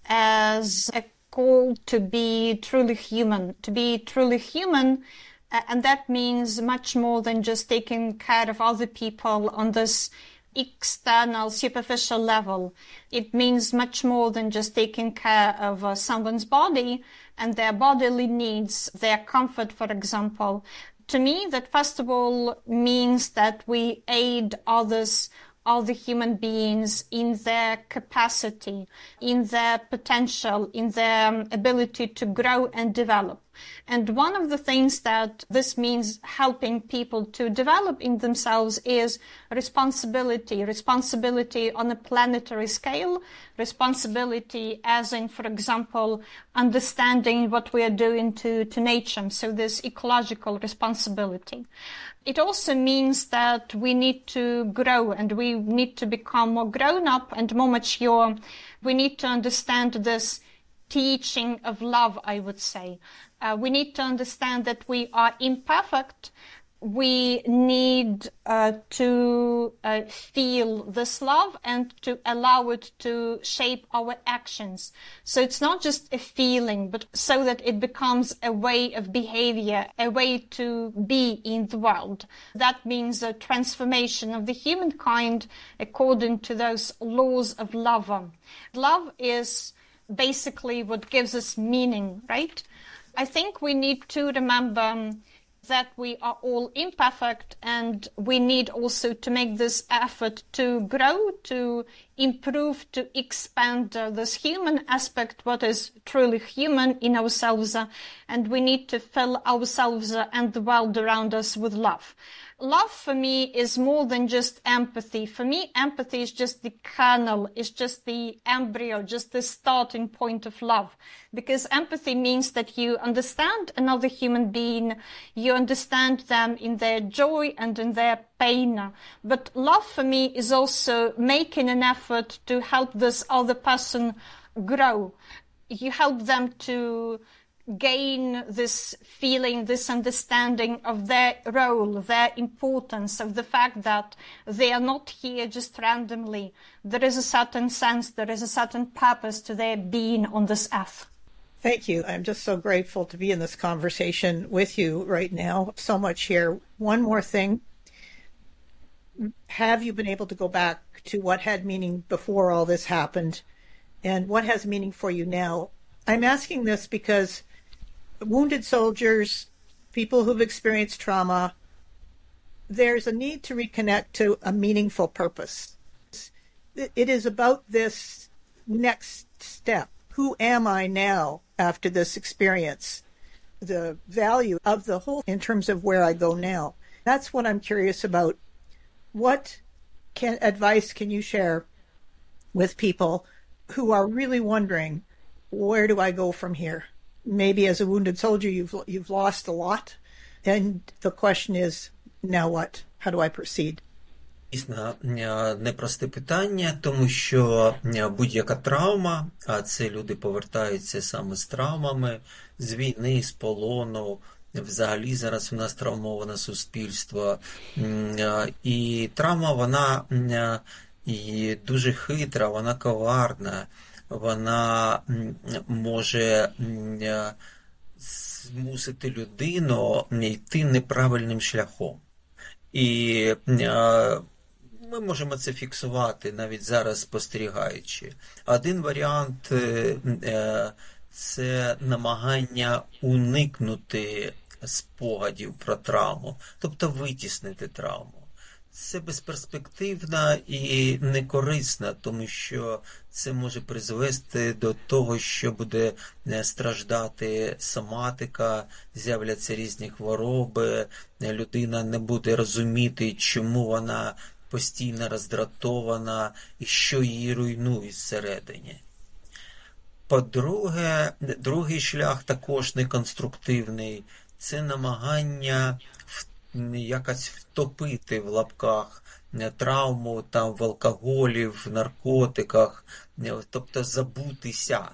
as a call to be truly human, to be truly human. And that means much more than just taking care of other people on this external, superficial level. It means much more than just taking care of uh, someone's body and their bodily needs, their comfort, for example. To me, that first of all means that we aid others all the human beings in their capacity, in their potential, in their um, ability to grow and develop. And one of the things that this means helping people to develop in themselves is responsibility, responsibility on a planetary scale, responsibility as in, for example, understanding what we are doing to, to nature. So this ecological responsibility. It also means that we need to grow and we need to become more grown up and more mature. We need to understand this teaching of love, I would say. Uh, we need to understand that we are imperfect. We need uh, to uh, feel this love and to allow it to shape our actions. So it's not just a feeling, but so that it becomes a way of behavior, a way to be in the world. That means a transformation of the humankind according to those laws of love. Love is basically what gives us meaning, right? I think we need to remember that we are all imperfect and we need also to make this effort to grow, to improve, to expand uh, this human aspect, what is truly human in ourselves, uh, and we need to fill ourselves uh, and the world around us with love love for me is more than just empathy. For me, empathy is just the kernel, is just the embryo, just the starting point of love. Because empathy means that you understand another human being, you understand them in their joy and in their pain. But love for me is also making an effort to help this other person grow. You help them to gain this feeling, this understanding of their role, their importance, of the fact that they are not here just randomly. There is a certain sense, there is a certain purpose to their being on this earth. Thank you. I'm just so grateful to be in this conversation with you right now. So much here. One more thing. Have you been able to go back to what had meaning before all this happened and what has meaning for you now? I'm asking this because wounded soldiers, people who've experienced trauma, there's a need to reconnect to a meaningful purpose. It is about this next step. Who am I now after this experience? The value of the whole in terms of where I go now. That's what I'm curious about. What can advice can you share with people who are really wondering where do I go from here? maybe as a wounded soldier you've you've lost a lot, and the question is now what? How do I proceed? Дійсно, непросте питання, тому що будь-яка травма, а це люди повертаються саме з травмами, з війни, з полону. Взагалі зараз у нас травмоване суспільство. І травма, вона і дуже хитра, вона коварна Вона може змусити людину йти неправильним шляхом. І ми можемо це фіксувати навіть зараз спостерігаючи. Один варіант е, е, це намагання уникнути спогадів про травму, тобто витіснити травму це безперспективна і некорисна, тому що це може призвести до того, що буде е, страждати соматика, з'являться різні хвороби, людина не буде розуміти, чому вона постійно роздратована і що її руйнує зсередині. По-друге, другий шлях також неконструктивний це намагання якось втопити в лапках е, травму там в алкоголі, в наркотиках, е, тобто забутися.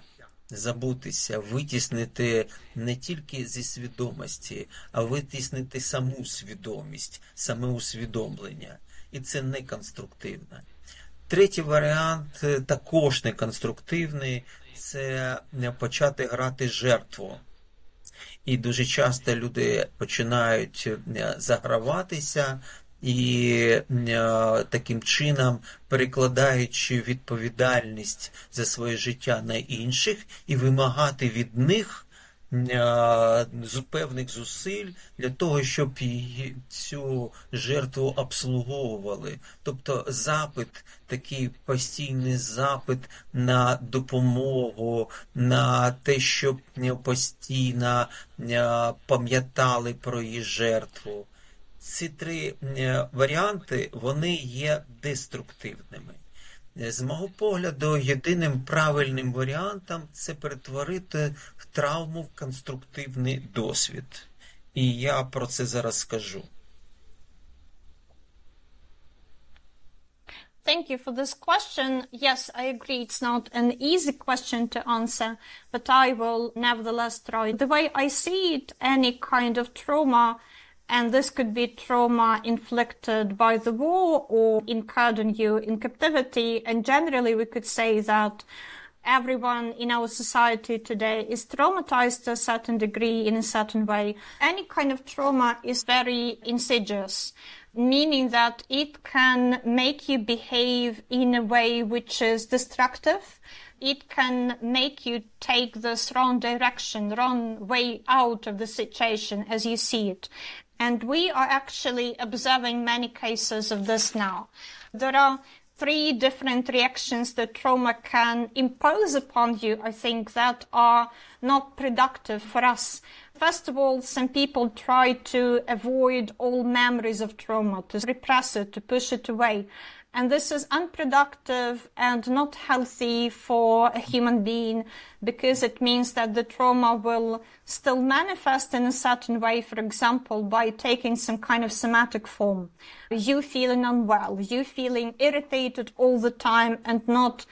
Забутися, витіснити не тільки зі свідомості, а витіснити саму свідомість, саме усвідомлення. і це не конструктивно. Третій варіант е, також не конструктивний це почати грати жертву. І дуже часто люди починають е, заграватися і е, таким чином перекладаючи відповідальність за своє життя на інших і вимагати від них певних зусиль для того, щоб цю жертву обслуговували. Тобто запит, такий постійний запит на допомогу, на те, щоб постійно пам'ятали про її жертву. Ці три варіанти вони є деструктивними. З мого погляду, єдиним правильним варіантом це перетворити травму в конструктивний досвід. І я про це зараз скажу. Thank you for this question. Yes, I agree it's not an easy question to answer, but I will nevertheless try. The way I see it, any kind of trauma And this could be trauma inflicted by the war or incurred on you in captivity. And generally, we could say that everyone in our society today is traumatized to a certain degree in a certain way. Any kind of trauma is very insidious, meaning that it can make you behave in a way which is destructive. It can make you take this wrong direction, wrong way out of the situation as you see it. And we are actually observing many cases of this now. There are three different reactions that trauma can impose upon you, I think, that are not productive for us. First of all, some people try to avoid all memories of trauma, to repress it, to push it away. And this is unproductive and not healthy for a human being because it means that the trauma will still manifest in a certain way, for example, by taking some kind of somatic form. You feeling unwell, you feeling irritated all the time and not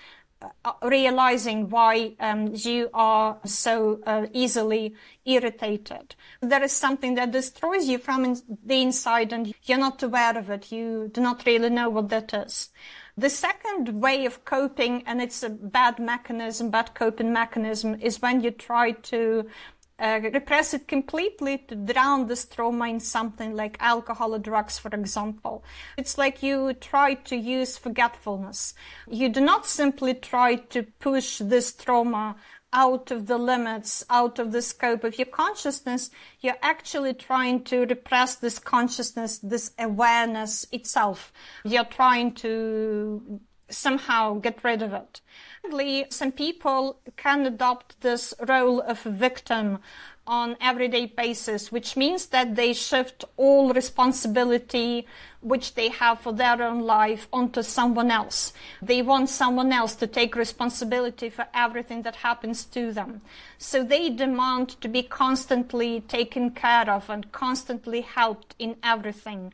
realizing why um, you are so uh, easily irritated. There is something that destroys you from in- the inside and you're not aware of it. You do not really know what that is. The second way of coping, and it's a bad mechanism, bad coping mechanism, is when you try to uh, repress it completely to drown this trauma in something like alcohol or drugs, for example. It's like you try to use forgetfulness. You do not simply try to push this trauma out of the limits, out of the scope of your consciousness, you're actually trying to repress this consciousness, this awareness itself. You're trying to somehow get rid of it. Some people can adopt this role of victim on everyday basis, which means that they shift all responsibility which they have for their own life onto someone else. They want someone else to take responsibility for everything that happens to them. So they demand to be constantly taken care of and constantly helped in everything.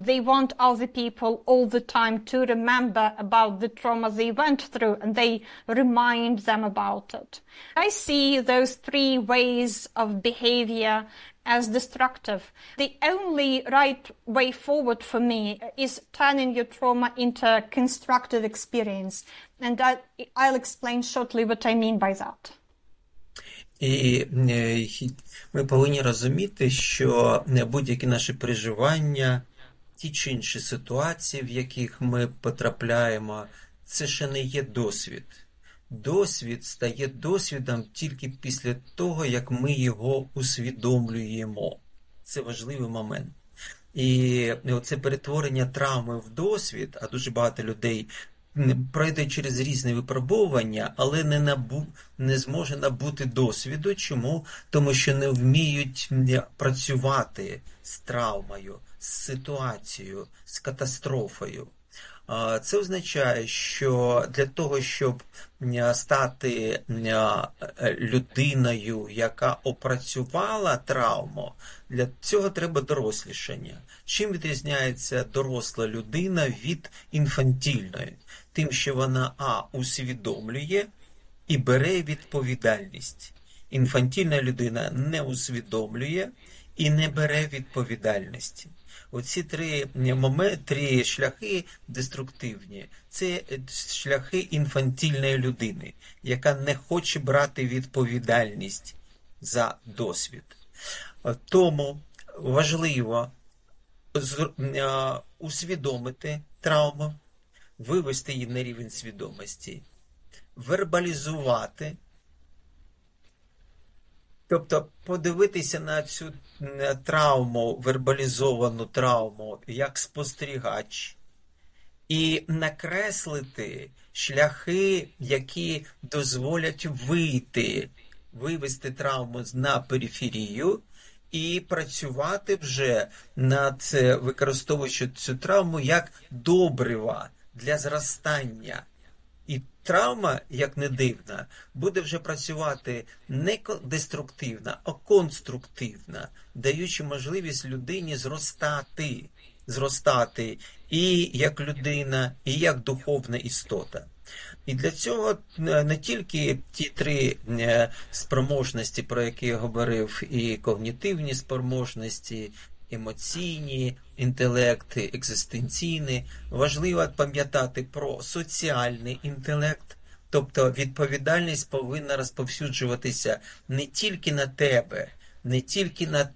They want other people all the time to remember about the trauma they went through and they remind them about it. I see those three ways of behavior as destructive. The only right way forward for me is turning your trauma into a constructive experience. And I, I'll explain shortly what I mean by that. І ми повинні розуміти, що будь-які наші переживання, ті чи інші ситуації, в яких ми потрапляємо, це ще не є досвід. Досвід стає досвідом тільки після того, як ми його усвідомлюємо. Це важливий момент. І це перетворення травми в досвід, а дуже багато людей пройде через різні випробування, але не набу, не зможе набути досвіду. Чому? Тому що не вміють працювати з травмою, з ситуацією, з катастрофою. Це означає, що для того, щоб стати людиною, яка опрацювала травму, для цього треба дорослішання. Чим відрізняється доросла людина від інфантільної? Тим, що вона а усвідомлює і бере відповідальність. Інфантільна людина не усвідомлює і не бере відповідальності. Оці три моменти, три шляхи деструктивні це шляхи інфантільної людини, яка не хоче брати відповідальність за досвід. Тому важливо усвідомити травму, вивести її на рівень свідомості, вербалізувати. Тобто подивитися на цю травму, вербалізовану травму як спостерігач, і накреслити шляхи, які дозволять вийти, вивести травму на периферію і працювати вже над використовуючи цю травму як добрива для зростання. Травма, як не дивна, буде вже працювати не деструктивно, а конструктивно, даючи можливість людині зростати, зростати і як людина, і як духовна істота. І для цього е, не тільки ті три е, спроможності, про які я говорив, і когнітивні спроможності, емоційні, інтелекти, екзистенційні, важливо пам'ятати про соціальний інтелект. Тобто відповідальність повинна розповсюджуватися не тільки на тебе, не тільки на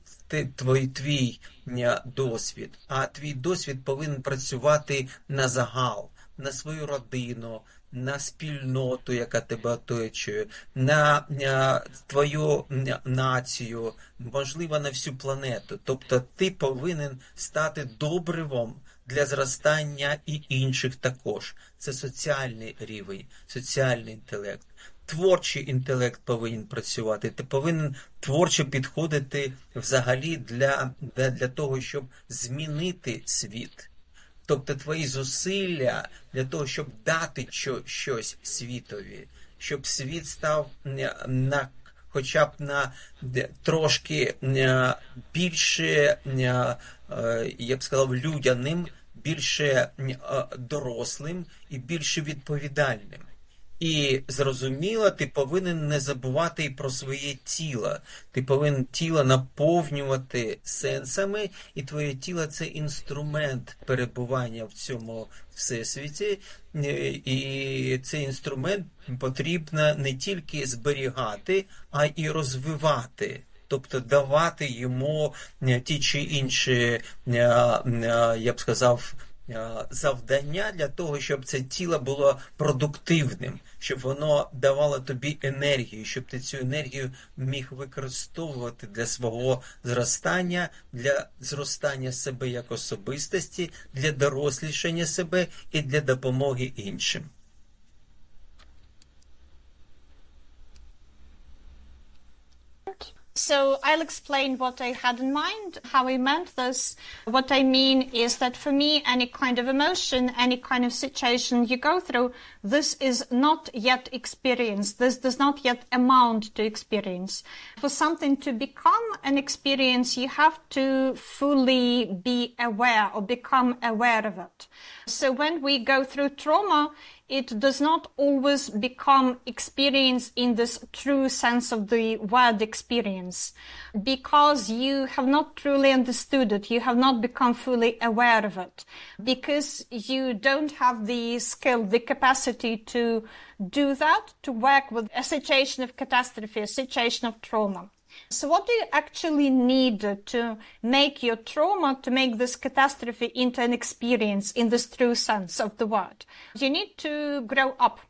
твій твій е, досвід, а твій досвід повинен працювати на загал, на свою родину, на спільноту, яка тебе оточує, на, на твою націю, можливо, на всю планету. Тобто ти повинен стати добривом для зростання і інших також. Це соціальний рівень, соціальний інтелект. Творчий інтелект повинен працювати. Ти повинен творчо підходити взагалі для, для, для того, щоб змінити світ. Тобто твої зусилля для того, щоб дати щось світові, щоб світ став на хоча б на трошки більше, я б сказав, людяним, більше дорослим і більше відповідальним. І зрозуміло, ти повинен не забувати і про своє тіло. Ти повинен тіло наповнювати сенсами, і твоє тіло це інструмент перебування в цьому всесвіті, і цей інструмент потрібно не тільки зберігати, а й розвивати. Тобто давати йому ті чи інші, я б сказав, завдання для того, щоб це тіло було продуктивним, щоб воно давало тобі енергію, щоб ти цю енергію міг використовувати для свого зростання, для зростання себе як особистості, для дорослішання себе і для допомоги іншим. So I'll explain what I had in mind, how I meant this. What I mean is that for me, any kind of emotion, any kind of situation you go through, this is not yet experience. This does not yet amount to experience. For something to become an experience, you have to fully be aware or become aware of it. So when we go through trauma, it does not always become experience in this true sense of the word experience because you have not truly understood it. You have not become fully aware of it because you don't have the skill, the capacity to do that, to work with a situation of catastrophe, a situation of trauma. So what do you actually need to make your trauma, to make this catastrophe into an experience in this true sense of the word? You need to grow up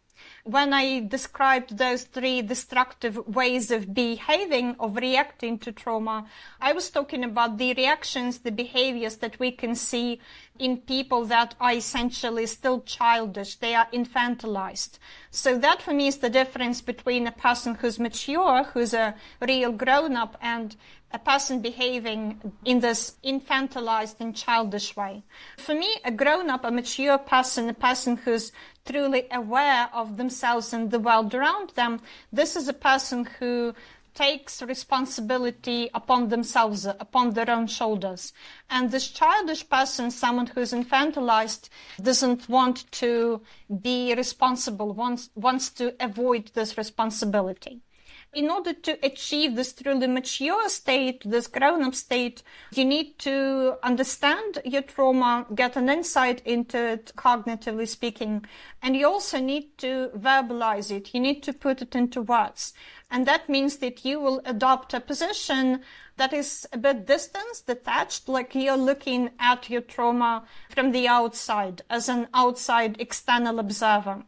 when I described those three destructive ways of behaving, of reacting to trauma, I was talking about the reactions, the behaviors that we can see in people that are essentially still childish. They are infantilized. So that for me is the difference between a person who's mature, who's a real grown up and a person behaving in this infantilized and childish way. For me, a grown up, a mature person, a person who's truly aware of themselves and the world around them, this is a person who takes responsibility upon themselves, upon their own shoulders. And this childish person, someone who's infantilized, doesn't want to be responsible, wants, wants to avoid this responsibility. In order to achieve this truly mature state, this grown up state, you need to understand your trauma, get an insight into it, cognitively speaking, and you also need to verbalize it. You need to put it into words. And that means that you will adopt a position that is a bit distant, detached, like you're looking at your trauma from the outside as an outside external observer.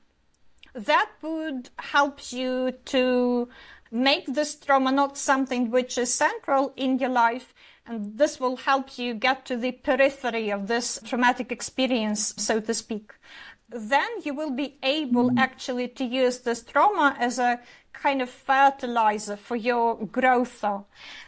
That would help you to make this trauma not something which is central in your life. And this will help you get to the periphery of this traumatic experience, so to speak. Then you will be able actually to use this trauma as a kind of fertilizer for your growth,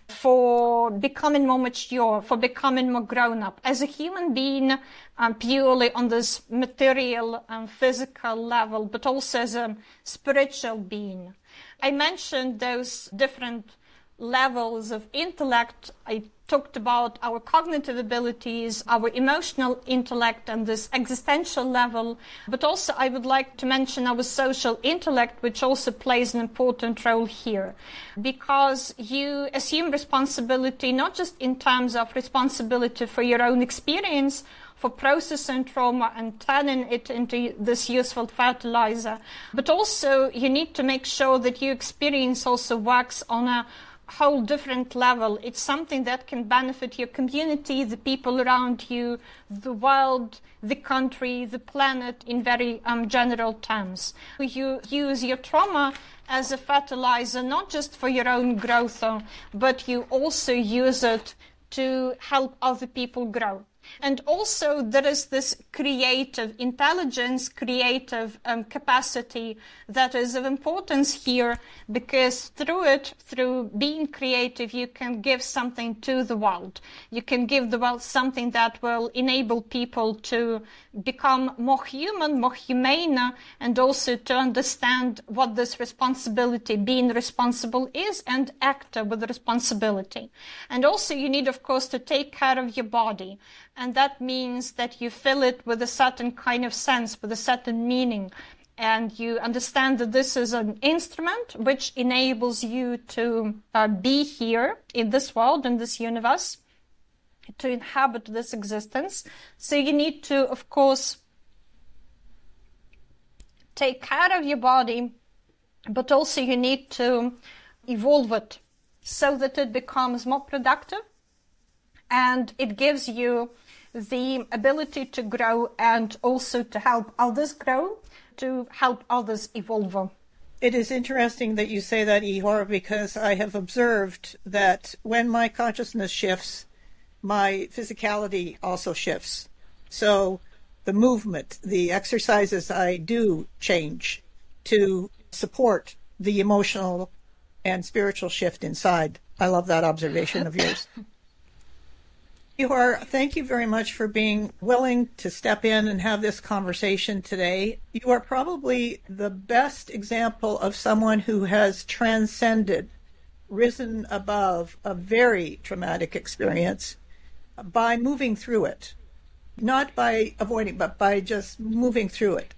for becoming more mature, for becoming more grown up. As a human being, um, purely on this material and physical level, but also as a spiritual being. I mentioned those different levels of intellect. I talked about our cognitive abilities, our emotional intellect, and this existential level. But also, I would like to mention our social intellect, which also plays an important role here. Because you assume responsibility not just in terms of responsibility for your own experience, for processing trauma and turning it into this useful fertilizer. But also, you need to make sure that your experience also works on a whole different level. It's something that can benefit your community, the people around you, the world, the country, the planet in very um, general terms. You use your trauma as a fertilizer, not just for your own growth, but you also use it to help other people grow. And also there is this creative intelligence, creative um, capacity that is of importance here because through it, through being creative, you can give something to the world. You can give the world something that will enable people to become more human, more humane, and also to understand what this responsibility, being responsible is and act with responsibility. And also you need, of course, to take care of your body and that means that you fill it with a certain kind of sense, with a certain meaning. And you understand that this is an instrument which enables you to uh, be here in this world, in this universe, to inhabit this existence. So you need to, of course, take care of your body, but also you need to evolve it so that it becomes more productive and it gives you the ability to grow and also to help others grow, to help others evolve. It is interesting that you say that, Ihor, because I have observed that when my consciousness shifts, my physicality also shifts. So the movement, the exercises I do change to support the emotional and spiritual shift inside. I love that observation of yours. Are, thank you very much for being willing to step in and have this conversation today. You are probably the best example of someone who has transcended, risen above a very traumatic experience by moving through it. Not by avoiding, but by just moving through it.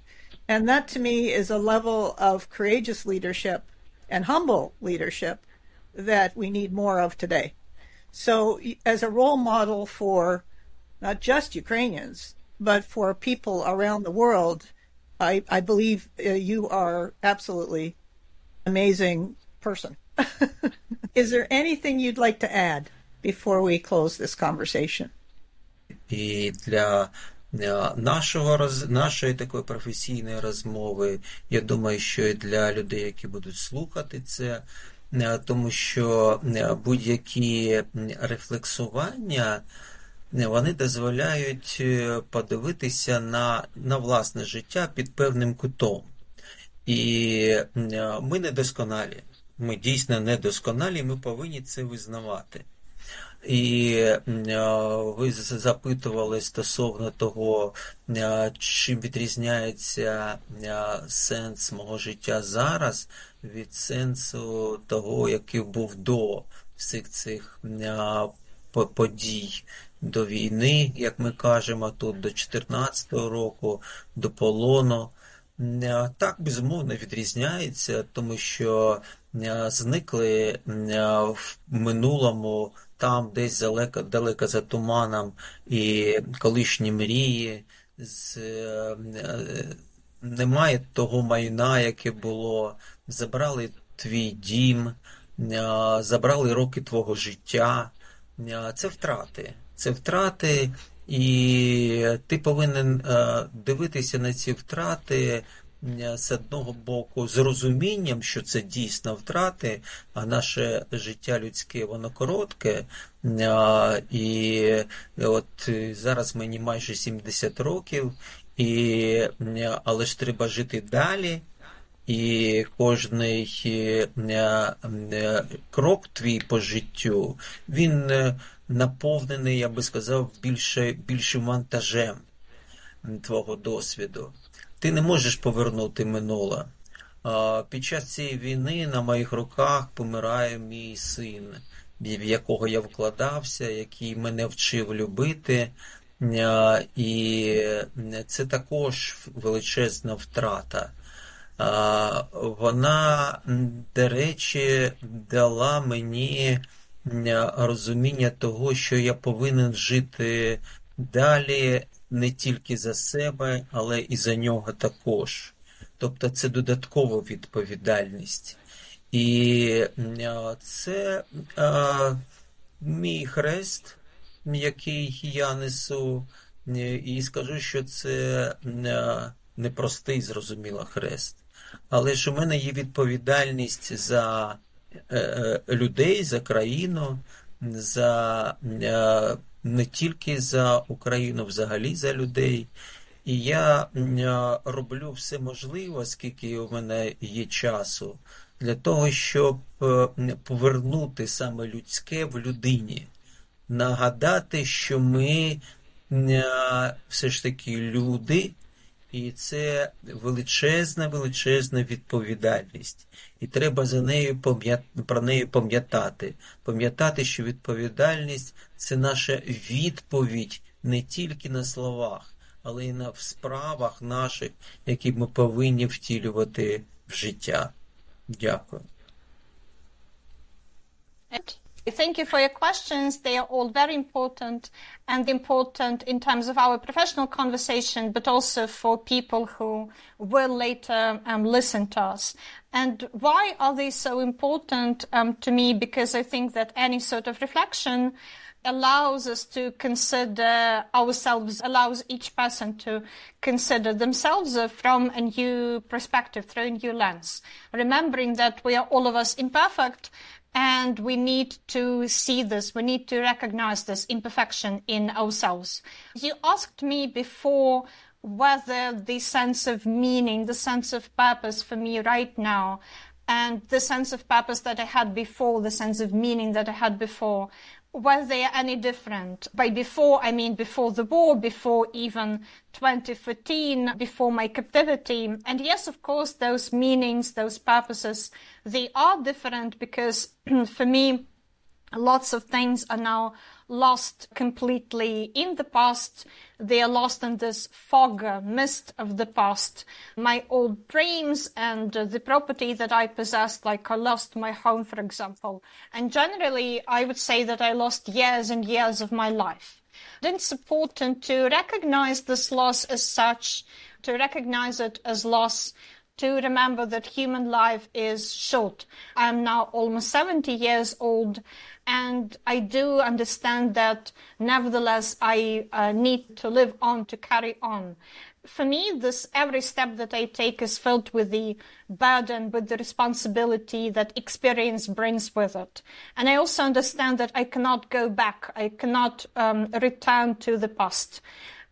And that to me is a level of courageous leadership and humble leadership that we need more of today. So, as a role model for not just Ukrainians, but for people around the world, I, I believe uh, you are absolutely amazing person. Is there anything you'd like to add before we close this conversation? І для нашого роз... нашої такої професійної розмови, я думаю, що і для людей, які будуть слухати це, Е, Тому що е, будь-які рефлексування е, вони дозволяють подивитися на, на власне життя під певним кутом. І ми недосконалі. Ми дійсно недосконалі, ми повинні це визнавати. І ви запитували стосовно того, чим відрізняється сенс мого життя зараз від сенсу того, який був до всіх цих подій до війни, як ми кажемо, тут до 14-го року, до полону. Так, безумовно, відрізняється, тому що зникли в минулому там десь далеко, далеко за туманом і колишні мрії, з, немає того майна, яке було. Забрали твій дім, забрали роки твого життя. Це втрати. Це втрати, і ти повинен дивитися на ці втрати з одного боку з розумінням, що це дійсно втрати, а наше життя людське, воно коротке. І от зараз мені майже 70 років, і, але ж треба жити далі. І кожний крок твій по життю, він наповнений, я би сказав, більше, більшим вантажем твого досвіду. Ти не можеш повернути минуле. Під час цієї війни на моїх руках помирає мій син, в якого я вкладався, який мене вчив любити. І це також величезна втрата. Вона, до речі, дала мені розуміння того, що я повинен жити далі не тільки за себе, але і за нього також. Тобто це додаткова відповідальність. І це а, мій хрест, який я несу, і скажу, що це непростий, зрозуміло, хрест. Але ж у мене є відповідальність за е, е, людей, за країну, за е, не тільки за Україну, взагалі за людей. І я роблю все можливе, скільки у мене є часу, для того, щоб повернути саме людське в людині, нагадати, що ми все ж таки люди. І це величезна, величезна відповідальність. І треба за нею про неї пам'ятати. Пам'ятати, що відповідальність це наша відповідь не тільки на словах, але й на справах наших, які ми повинні втілювати в життя. Дякую. Thank you for your questions. They are all very important and important in terms of our professional conversation, but also for people who will later um, listen to us. And why are they so important um, to me? Because I think that any sort of reflection allows us to consider ourselves, allows each person to consider themselves from a new perspective, through a new lens. Remembering that we are all of us imperfect and we need to see this, we need to recognize this imperfection in ourselves. You asked me before whether the sense of meaning, the sense of purpose for me right now, and the sense of purpose that I had before, the sense of meaning that I had before, were they any different? By before, I mean before the war, before even 2014, before my captivity. And yes, of course, those meanings, those purposes, they are different because for me, lots of things are now lost completely in the past. They are lost in this fog, uh, mist of the past. My old dreams and uh, the property that I possessed, like I lost my home, for example. And generally, I would say that I lost years and years of my life. It's important to recognize this loss as such, to recognize it as loss to remember that human life is short. I'm now almost 70 years old and I do understand that nevertheless I uh, need to live on, to carry on. For me, this every step that I take is filled with the burden, with the responsibility that experience brings with it. And I also understand that I cannot go back. I cannot um, return to the past.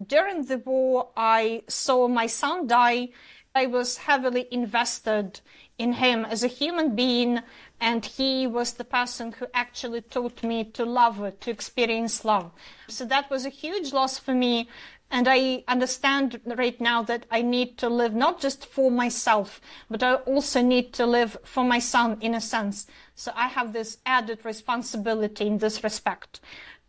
During the war, I saw my son die. I was heavily invested in him as a human being and he was the person who actually taught me to love it, to experience love. So that was a huge loss for me. And I understand right now that I need to live not just for myself, but I also need to live for my son in a sense. So I have this added responsibility in this respect.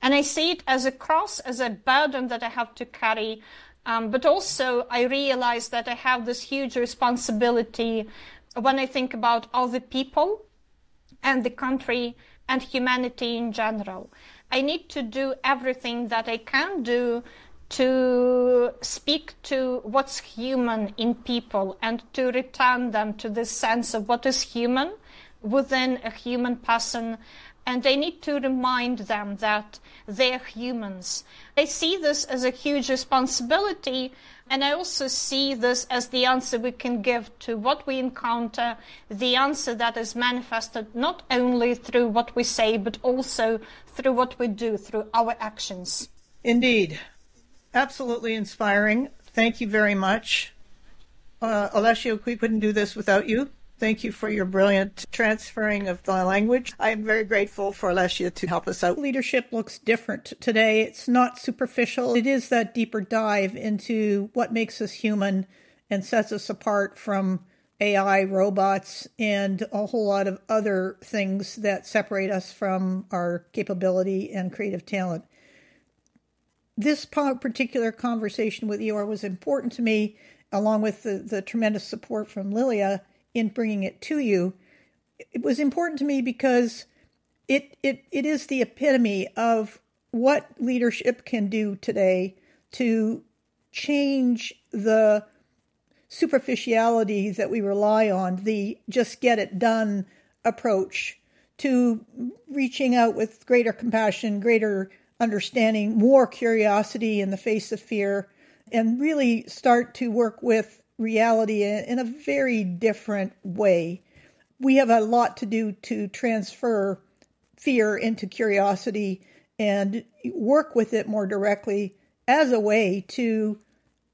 And I see it as a cross, as a burden that I have to carry Um, but also, I realize that I have this huge responsibility when I think about other people and the country and humanity in general. I need to do everything that I can do to speak to what's human in people and to return them to this sense of what is human within a human person. And I need to remind them that they're humans. I see this as a huge responsibility and I also see this as the answer we can give to what we encounter, the answer that is manifested not only through what we say, but also through what we do, through our actions. Indeed. Absolutely inspiring. Thank you very much. Uh, Olesia, we couldn't do this without you. Thank you for your brilliant transferring of the language. I am very grateful for Olesia to help us out. Leadership looks different today. It's not superficial. It is that deeper dive into what makes us human and sets us apart from AI, robots, and a whole lot of other things that separate us from our capability and creative talent. This particular conversation with Ihor was important to me, along with the, the tremendous support from Liliya in bringing it to you. It was important to me because it it it is the epitome of what leadership can do today to change the superficiality that we rely on, the just get it done approach, to reaching out with greater compassion, greater understanding, more curiosity in the face of fear, and really start to work with reality in a very different way. We have a lot to do to transfer fear into curiosity and work with it more directly as a way to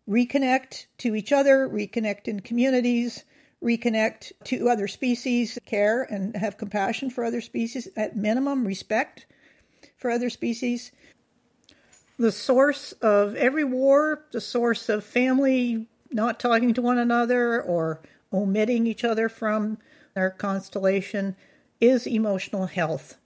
reconnect to each other, reconnect in communities, reconnect to other species, care and have compassion for other species, at minimum, respect for other species. The source of every war, the source of family not talking to one another or omitting each other from their constellation is emotional health.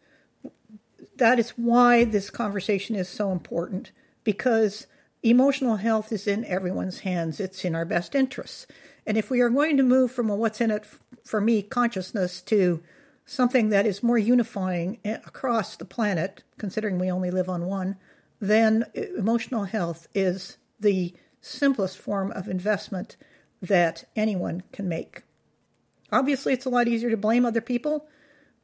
That is why this conversation is so important because emotional health is in everyone's hands. It's in our best interests. And if we are going to move from a what's in it for me consciousness to something that is more unifying eh, across the planet, considering we only live on one, then eh, emotional health is the simplest form of investment that anyone can make. Obviously, it's a lot easier to blame other people,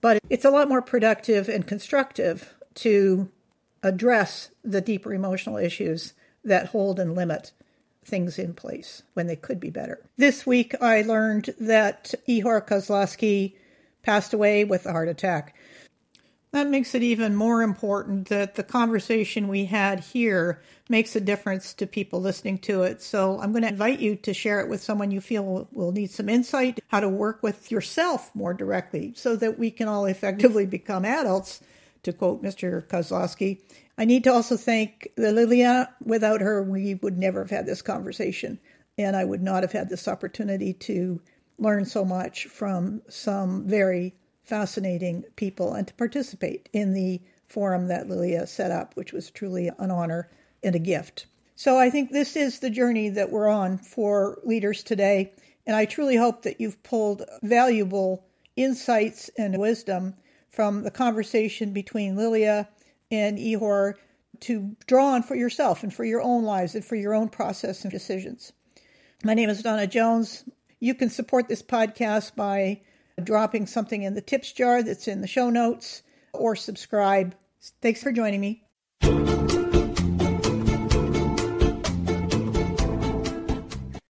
but it's a lot more productive and constructive to address the deeper emotional issues that hold and limit things in place when they could be better. This week, I learned that Ihor Kozlovsky passed away with a heart attack. That makes it even more important that the conversation we had here makes a difference to people listening to it. So I'm going to invite you to share it with someone you feel will need some insight, how to work with yourself more directly so that we can all effectively become adults, to quote Mr. Kozlovsky. I need to also thank Liliya. Without her, we would never have had this conversation, and I would not have had this opportunity to learn so much from some very fascinating people and to participate in the forum that Liliya set up, which was truly an honor and a gift. So I think this is the journey that we're on for leaders today. And I truly hope that you've pulled valuable insights and wisdom from the conversation between Liliya and Ihor to draw on for yourself and for your own lives and for your own process and decisions. My name is Donna Jones. You can support this podcast by dropping something in the tips jar that's in the show notes, or subscribe. Thanks for joining me.